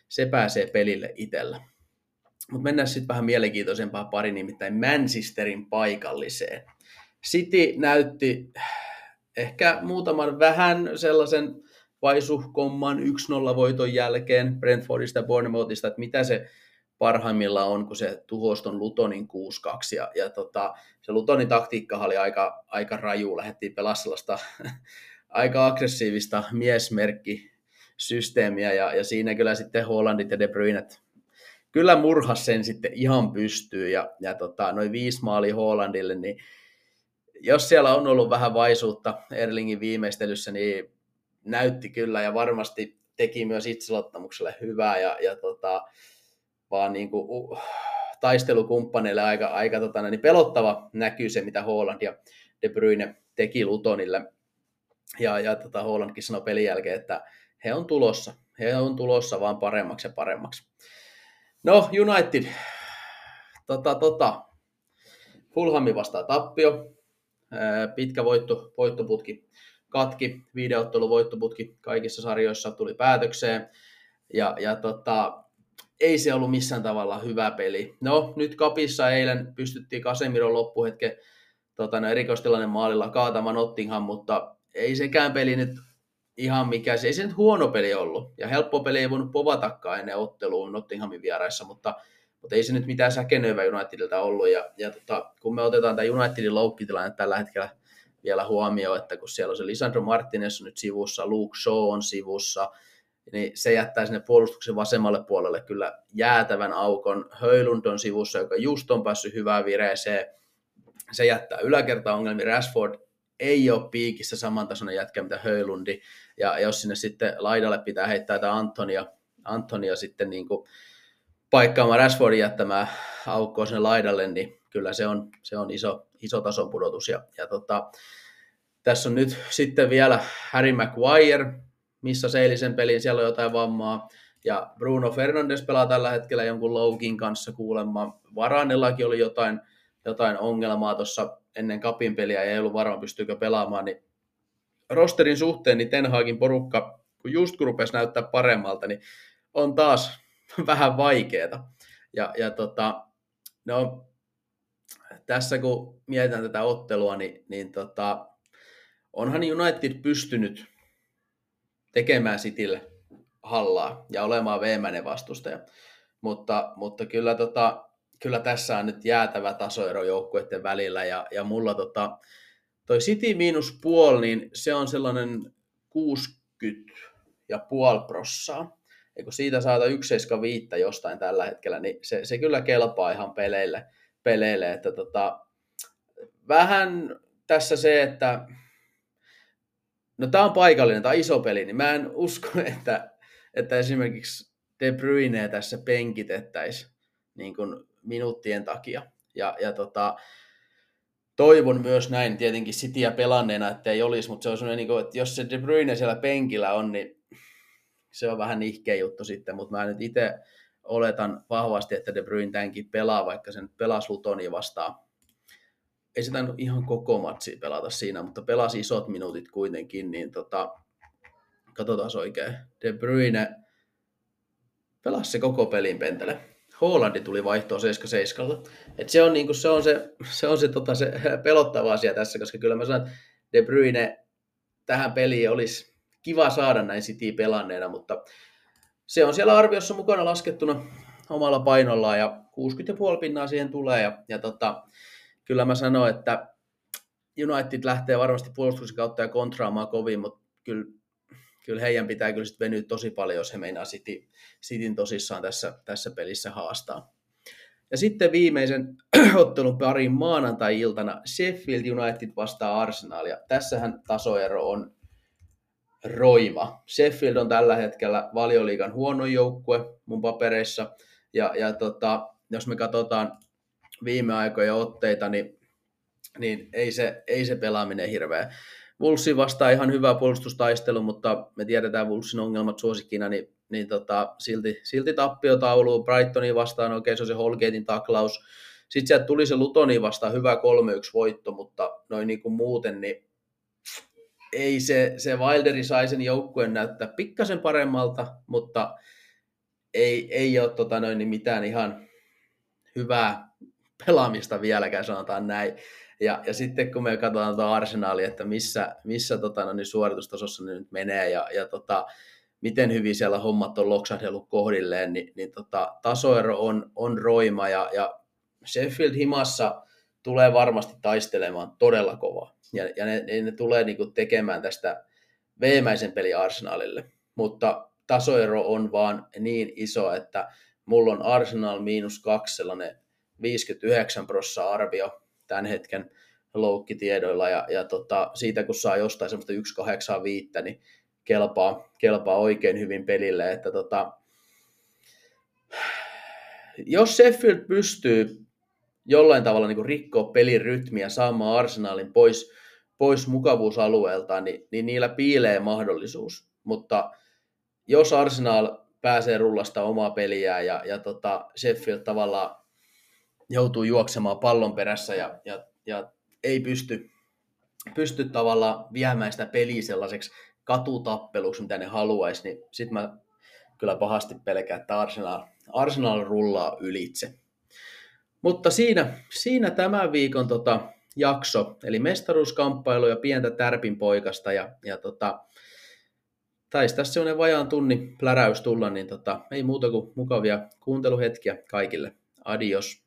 se pääsee pelille itsellä. Mutta mennään sitten vähän mielenkiintoisempaa pari, nimittäin Manchesterin paikalliseen. City näytti ehkä muutaman vähän sellaisen vaisuhkomman 1-0 voiton jälkeen Brentfordista ja Bournemouthista, että mitä se parhaimmillaan on, kun se tuhosi ton Lutonin 6-2. Ja, ja tota, se Lutonin taktiikka oli aika, aika raju. Lähdettiin pelaa sellaista aika aggressiivista miesmerkki systeemiä ja, ja siinä kyllä sitten Hollandit ja De Bruyne kyllä murhas sen sitten ihan pystyy ja, ja tota, noin viisi maali Hollandille, niin jos siellä on ollut vähän vaisuutta Erlingin viimeistelyssä, niin näytti kyllä ja varmasti teki myös itseluottamukselle hyvää ja, ja tota, vaan niin kuin, uh, taistelukumppaneille aika, aika tota, niin pelottava näkyy se, mitä Holland ja De Bruyne teki Lutonille. Ja, ja tota, Hollandkin sanoi pelin jälkeen, että he on tulossa. He on tulossa vaan paremmaksi ja paremmaksi. No, United. Tota, tota. Fulhami vastaa tappio. Pitkä voitto, voittoputki katki. Videottelu voittoputki kaikissa sarjoissa tuli päätökseen. Ja, ja tota, ei se ollut missään tavalla hyvä peli. No, nyt kapissa eilen pystyttiin Kasemiron loppuhetken tota, no, erikoistilanne maalilla kaatamaan Nottingham, mutta ei sekään peli nyt ihan mikä, se ei se nyt huono peli ollut. Ja helppo peli ei voinut povatakaan ennen otteluun Nottinghamin vieraissa, mutta, mutta ei se nyt mitään säkenöivä Unitedilta ollut. Ja, ja tota, kun me otetaan tämä Unitedin loukkitilanne tällä hetkellä vielä huomioon, että kun siellä on se Lisandro Martinez on nyt sivussa, Luke Shaw on sivussa, niin se jättää sinne puolustuksen vasemmalle puolelle kyllä jäätävän aukon. Höylund on sivussa, joka just on päässyt hyvään vireeseen. Se jättää yläkertaongelmia. Rashford ei ole piikissä samantasoinen jätkä mitä Höylundi. Ja jos sinne sitten laidalle pitää heittää tätä Antonia, Antonia sitten niin kuin paikkaamaan Rashfordin jättämään aukkoa sinne laidalle, niin kyllä se on, se on iso, iso tason pudotus. Ja, ja tota, tässä on nyt sitten vielä Harry Maguire, missä seilisen pelin, siellä on jotain vammaa. Ja Bruno Fernandes pelaa tällä hetkellä jonkun loukin kanssa kuulemma. Varanellakin oli jotain, jotain ongelmaa tuossa ennen kapin peliä ja ei ollut varma pystyykö pelaamaan, niin rosterin suhteen niin Ten Hagin porukka, kun just kun rupesi näyttää paremmalta, niin on taas vähän vaikeeta. Ja, ja tota, No, tässä kun mietitään tätä ottelua, niin, niin tota, onhan United pystynyt tekemään Citylle hallaa ja olemaan veemäinen vastustaja. Mutta, mutta kyllä, tota, kyllä tässä on nyt jäätävä tasoero joukkueiden välillä ja, ja mulla tota, toi City miinus puoli, niin se on sellainen 60 ja puoli prossaa. Ja kun siitä saata 1,75 jostain tällä hetkellä, niin se, se kyllä kelpaa ihan peleille. peleille että tota, vähän tässä se, että no tämä on paikallinen, tämä on iso peli, niin mä en usko, että, että esimerkiksi De Bruyne tässä penkitettäisiin niin minuuttien takia. Ja, ja tota, toivon myös näin tietenkin Cityä pelanneena, että ei olisi, mutta se on sellainen, niin kuin, että jos se De Bruyne siellä penkillä on, niin se on vähän ihkeä juttu sitten, mutta mä nyt itse oletan vahvasti, että De Bruyne tämänkin pelaa, vaikka sen pelasi Lutoni vastaan. Ei tainnut ihan koko matsi pelata siinä, mutta pelasi isot minuutit kuitenkin, niin tota, katsotaan oikein. De Bruyne pelasi se koko pelin pentele. Hollandi tuli vaihtoon 7 Et se on, niinku, se, on se, se, on se, tota, se pelottava asia tässä, koska kyllä mä sanon, että De Bruyne tähän peliin olisi kiva saada näin City pelanneena, mutta se on siellä arviossa mukana laskettuna omalla painollaan ja 60,5 pinnaa siihen tulee. Ja, ja tota, kyllä mä sanon, että United lähtee varmasti puolustuksen kautta ja kontraamaan kovin, mutta kyllä, kyllä heidän pitää kyllä sitten venyä tosi paljon, jos he meinaa City, Cityn tosissaan tässä, tässä pelissä haastaa. Ja sitten viimeisen ottelun parin maanantai-iltana Sheffield United vastaa Arsenalia. Tässähän tasoero on roima. Sheffield on tällä hetkellä valioliigan huono joukkue mun papereissa. Ja, ja tota, jos me katsotaan viime aikoja otteita, niin, niin ei, se, ei se pelaaminen hirveä. Wolvesin vastaa ihan hyvä puolustustaistelu, mutta me tiedetään Wolvesin ongelmat suosikkina, niin, niin tota, silti, silti tappiotaulu. Brightonin vastaan oikein okay, se on se Holgatein taklaus. Sitten sieltä tuli se Lutoni vastaan hyvä 3-1 voitto, mutta noin niin kuin muuten, niin ei se, se Wilderi sai sen joukkueen näyttää pikkasen paremmalta, mutta ei, ei ole tota noin, niin mitään ihan hyvää pelaamista vieläkään, sanotaan näin. Ja, ja sitten kun me katsotaan tuota arsenaalia, että missä, missä tota, no, niin suoritustasossa ne nyt menee ja, ja tota, miten hyvin siellä hommat on loksahdellut kohdilleen, niin, niin tota, tasoero on, on roima ja, ja Sheffield himassa tulee varmasti taistelemaan todella kovaa. Ja, ja ne, ne, tulee niin kuin tekemään tästä veemäisen peli Arsenalille. Mutta tasoero on vaan niin iso, että mulla on Arsenal miinus kaksi sellainen 59 prosenttia arvio tämän hetken loukkitiedoilla. Ja, ja tota, siitä kun saa jostain semmoista 185, niin kelpaa, kelpaa oikein hyvin pelille. Että tota, jos Sheffield pystyy jollain tavalla niin rikkoa pelin rytmiä, saamaan arsenaalin pois, pois mukavuusalueelta, niin, niin niillä piilee mahdollisuus. Mutta jos Arsenal pääsee rullasta omaa peliään ja, ja tota Sheffield tavallaan joutuu juoksemaan pallon perässä ja, ja, ja ei pysty, pysty tavallaan viemään sitä peliä sellaiseksi katutappeluksi, mitä ne haluaisi, niin sitten mä kyllä pahasti pelkään, että Arsenal, Arsenal rullaa ylitse. Mutta siinä, siinä tämän viikon tota, jakso, eli mestaruuskamppailu ja pientä tärpin poikasta. Ja, ja tota, taisi tässä semmoinen vajaan tunni pläräys tulla, niin tota, ei muuta kuin mukavia kuunteluhetkiä kaikille. Adios.